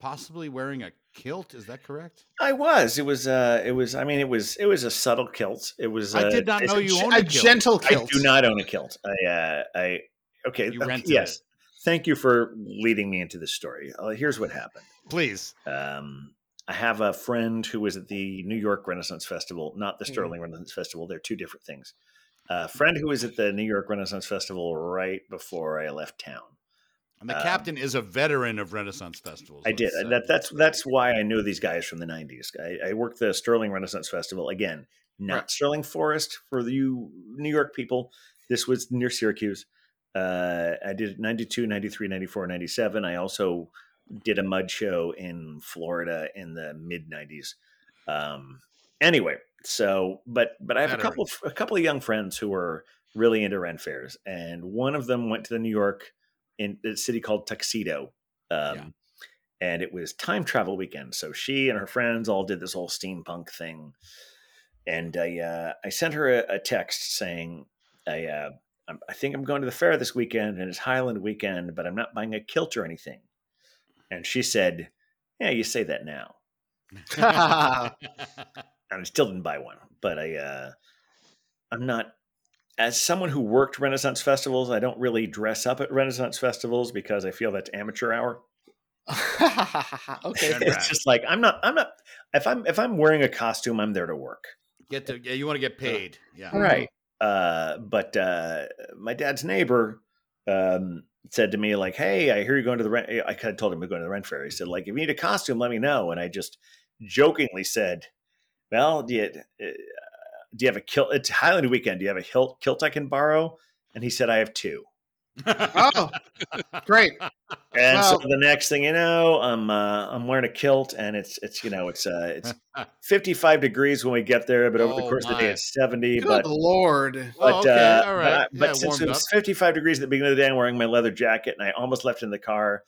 possibly wearing a kilt. Is that correct? i was it was uh it was i mean it was it was a subtle kilt it was I uh, did not know you ge- owned A a kilt. gentle i do not own a kilt i uh i okay You rented yes it. Thank you for leading me into this story uh, here's what happened Please. um I have a friend who was at the New York Renaissance Festival, not the Mhm. Sterling Renaissance Festival. They're two different things. A friend who was at the New York Renaissance Festival right before I left town. And the Um, captain is a veteran of Renaissance festivals. I did. let's and say. That, that's that's why I knew these guys from the '90s. I, I worked the Sterling Renaissance Festival again, not Right. Sterling Forest for the you New York people. This was near Syracuse. Uh, I did 92, 93, 94, 97. I also did a mud show in Florida in the mid '90s. Um, anyway, so but but I have a couple of a couple of young friends who were really into rent fairs, and one of them went to the New York in a city called Tuxedo. Um, Yeah. And it was time travel weekend, so she and her friends all did this whole steampunk thing. And I, uh, I sent her a, a text saying, "I, uh, I think I'm going to the fair this weekend, and it's Highland weekend, but I'm not buying a kilt or anything." And she said, "Yeah, you say that now." and I still didn't buy one. But I, uh, I'm not as someone who worked Renaissance festivals. I don't really dress up at Renaissance festivals because I feel that's amateur hour. okay. Right. it's just like I'm not. I'm not. If I'm if I'm wearing a costume, I'm there to work. Get to yeah, you want to get paid. Yeah. Right. Uh, but uh, my dad's neighbor um, said to me like, "Hey, I hear you're going to the rent." I kind of told him we're going to the rent fair. He said like, "If you need a costume, let me know." And I just jokingly said, "Well, do you uh, do you have a kilt? It's Highland weekend. Do you have a kilt kilt I can borrow?" And he said, "I have two. Oh, great. And so the next thing you know, I'm uh, I'm wearing a kilt, and it's it's you know it's uh, it's 55 degrees when we get there, but over the Oh, course of the day it's 70. Good but lord. but Oh, okay, uh, all but, right. I- but since it up. was 55 degrees at the beginning of the day, I'm wearing my leather jacket, and I almost left in the car.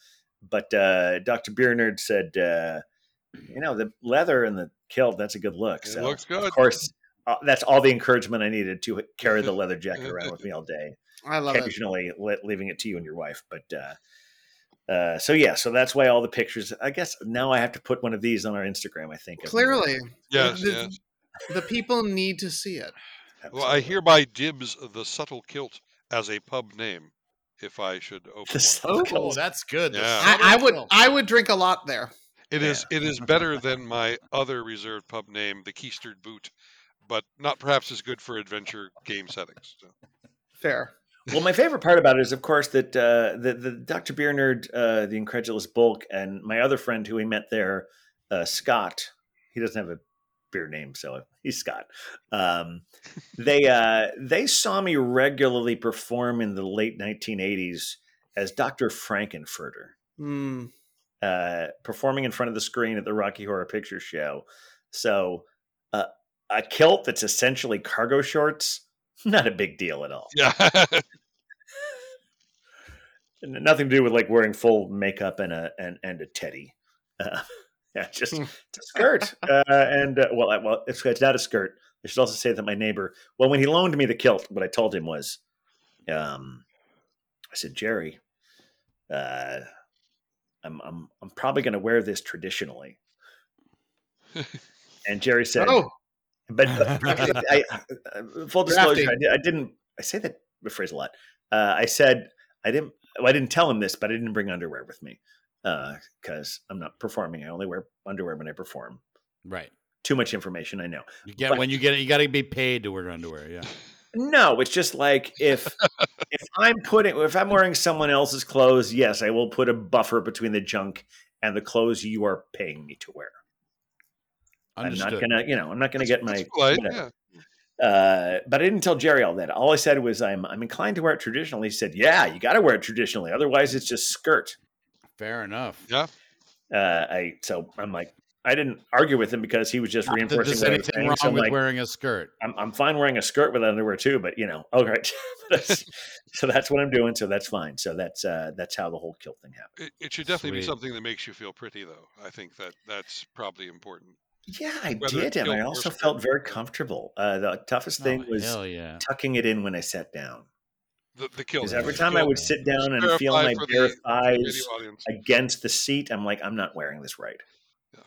But uh, Dr. Biernerd said, uh, you know, the leather and the kilt, that's a good look. It so, looks good. Of course, uh, that's all the encouragement I needed to carry the leather jacket around with me all day. I love. Occasionally le- leaving it to you and your wife. But uh, uh, so, yeah, so that's why all the pictures, I guess now I have to put one of these on our Instagram, I think. Clearly, Yes, the, yes. the people need to see it. Well, I hereby dibs the subtle kilt as a pub name, if I should open The one. subtle Oh, kilt. That's good. Yeah. I, I would. I would drink a lot there. It is it is better than my other reserved pub name, the Keistered Boot, but not perhaps as good for adventure game settings. So. Fair. Well, my favorite part about it is, of course, that uh, the the Dr. Biernerd, uh, the Incredulous Bulk, and my other friend who we met there, uh, Scott. He doesn't have a beer name, so he's Scott. Um, they uh, they saw me regularly perform in the late 1980s as Dr. Frank-N-Furter, Mm. uh, performing in front of the screen at the Rocky Horror Picture Show. So, uh, a kilt that's essentially cargo shorts, not a big deal at all. Yeah. Nothing to do with like wearing full makeup and a and, and a teddy. Uh, yeah, just Hmm. it's a skirt. Uh, and uh, well, I, well, it's, it's not a skirt. I should also say that my neighbor. Well, when he loaned me the kilt, what I told him was, um, I said, Jerry, uh, I'm I'm I'm probably going to wear this traditionally. And Jerry said, Oh, but, I, I- full disclosure, I, I didn't. I say that phrase a lot. Uh, I said I didn't. I didn't tell him this, but I didn't bring underwear with me uh, because I'm not performing. I only wear underwear when I perform. Right. Too much information, I know. You get But- when you get it, you got to be paid to wear underwear. Yeah. No, it's just like if if I'm putting if I'm wearing someone else's clothes, yes, I will put a buffer between the junk and the clothes you are paying me to wear. Understood. I'm not gonna, you know, I'm not gonna get my That's polite, yeah. Uh, but I didn't tell Jerry all that. All I said was I'm I'm inclined to wear it traditionally. He said, "Yeah, you got to wear it traditionally, otherwise it's just skirt." Fair enough. Yeah. Uh, I so I'm like I didn't argue with him because he was just Not reinforcing there's what I was anything wrong So with like, wearing a skirt. I'm, I'm fine wearing a skirt with underwear too, but you know, okay. That's- so that's what I'm doing. So that's fine. So that's uh, that's how the whole kilt thing happened. It, it should definitely be something that makes you feel pretty, though. I think that that's probably important. Yeah, I Whether did, and I also skirt. felt very comfortable. Uh, the toughest thing Oh, was hell yeah. tucking it in when I sat down. The, the kilt. Because every time I would sit down and feel my bare the thighs video against the seat, I'm like, I'm not wearing this right. Yeah.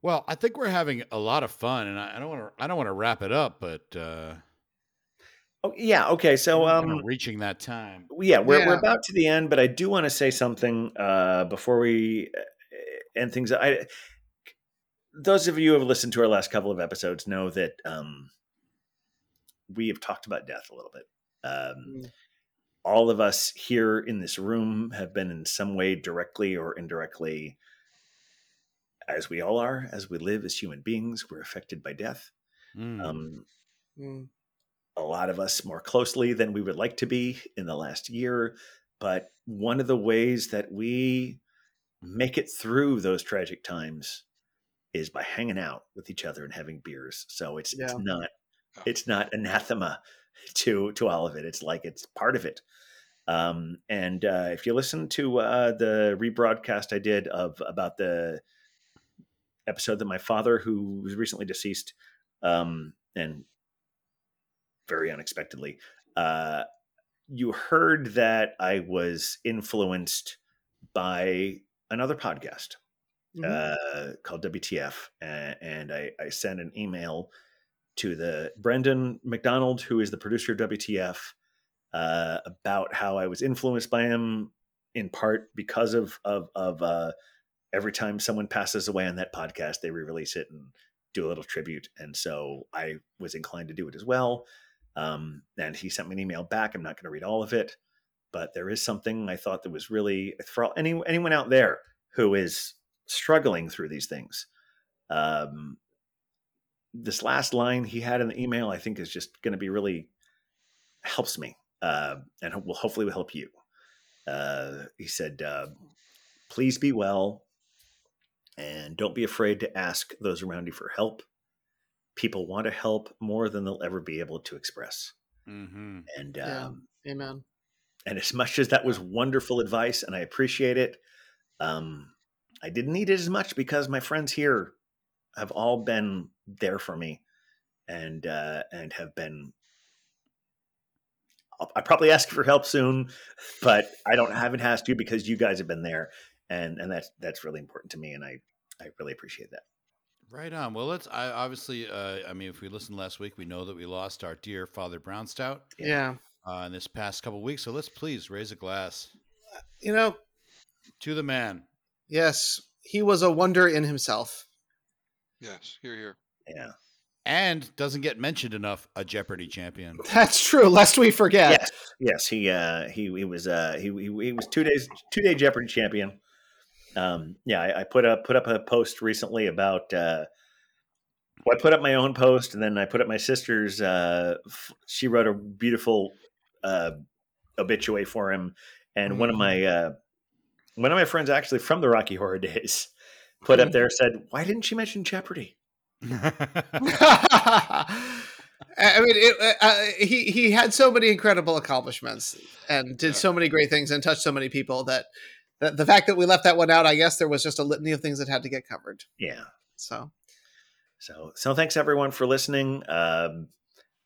Well, I think we're having a lot of fun, and I, I don't want to. I don't want to wrap it up, but uh, Oh yeah, okay. So um, reaching that time. yeah, we're we're about to the end, but I do want to say something uh, before we uh, end things. I those of you who have listened to our last couple of episodes know that um, we have talked about death a little bit. Um, Mm. all of us here in this room have been in some way directly or indirectly as we all are as we live as human beings we're affected by death Mm. um, Mm. a lot of us more closely than we would like to be in the last year but one of the ways that we make it through those tragic times is by hanging out with each other and having beers. So it's it's not it's not anathema to to all of it. It's like it's part of it. Um, and uh, if you listen to uh, the rebroadcast I did of about the episode that my father, who was recently deceased, um, and very unexpectedly, uh, you heard that I was influenced by another podcast Mhm. uh, called WTF, and, and I, I sent an email to the Brendan McDonald, who is the producer of WTF, uh, about how I was influenced by him in part because of of of uh, every time someone passes away on that podcast, they re-release it and do a little tribute, and so I was inclined to do it as well. Um, and he sent me an email back. I'm not going to read all of it, but there is something I thought that was really for all, any anyone out there who is struggling through these things. Um, this last line he had in the email, I think, is just going to be really helps me, uh, and will hopefully will help you. Uh, he said, uh, "Please be well, and don't be afraid to ask those around you for help. People want to help more than they'll ever be able to express." Mm-hmm. And Yeah. um, Amen. and as much as that was wonderful advice, and I appreciate it, um, I didn't need it as much because my friends here have all been there for me, and uh, and have been. I'll, I probably ask for help soon, but I don't haven't asked you because you guys have been there, and and that's that's really important to me, and I I really appreciate that. Right on. Well, let's. I obviously. Uh, I mean, if we listened last week, we know that we lost our dear Father Brown Stout Yeah. uh, in this past couple weeks. So let's please raise a glass You know, to the man. Yes, he was a wonder in himself. Yes, here, here. Yeah. and doesn't get mentioned enough a Jeopardy champion. That's true. Lest we forget. Yes, yes, he uh, he he was uh, he, he he was two days two day Jeopardy champion. Um, yeah, I, I put up put up a post recently about. Uh, well, I put up my own post, and then I put up my sister's. Uh, f- she wrote a beautiful uh, obituary for him, and one of my uh, one of my friends, actually from the Rocky Horror days, put up there said, "Why didn't she mention Jeopardy?" I mean, it, uh, he he had so many incredible accomplishments and did so many great things and touched so many people that, that the fact that we left that one out, I guess there was just a litany of things that had to get covered. Yeah. So So, so thanks everyone for listening. Um,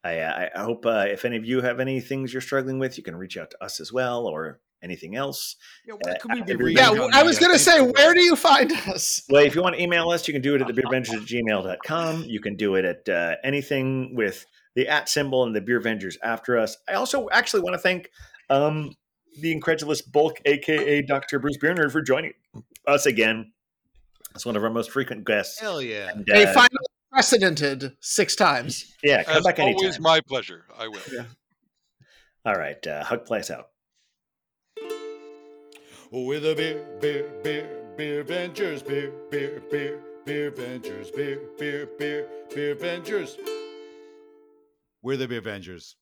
I, I, I hope uh, if any of you have any things you're struggling with, you can reach out to us as well, or anything else. Yeah, where can we be yeah, reading I was uh, gonna say, where do you find us? Well, if you want to email us, you can do it at thebeervengers at gmail.com. You can do it at uh, anything with the at symbol and the Beervengers after us. I also actually want to thank um, the incredulous bulk, aka Dr. Bruce Biernerd, for joining us again. It's one of our most frequent guests. Hell yeah! And, They uh, finally precedented six times. yeah, come As back always, my pleasure. I will. Yeah. All right, uh, hug place out. With a beer, beer, beer, beer Vengers, beer, beer, beer, beer Vengers, beer, beer, beer, beer Vengers. We're the Beer Avengers.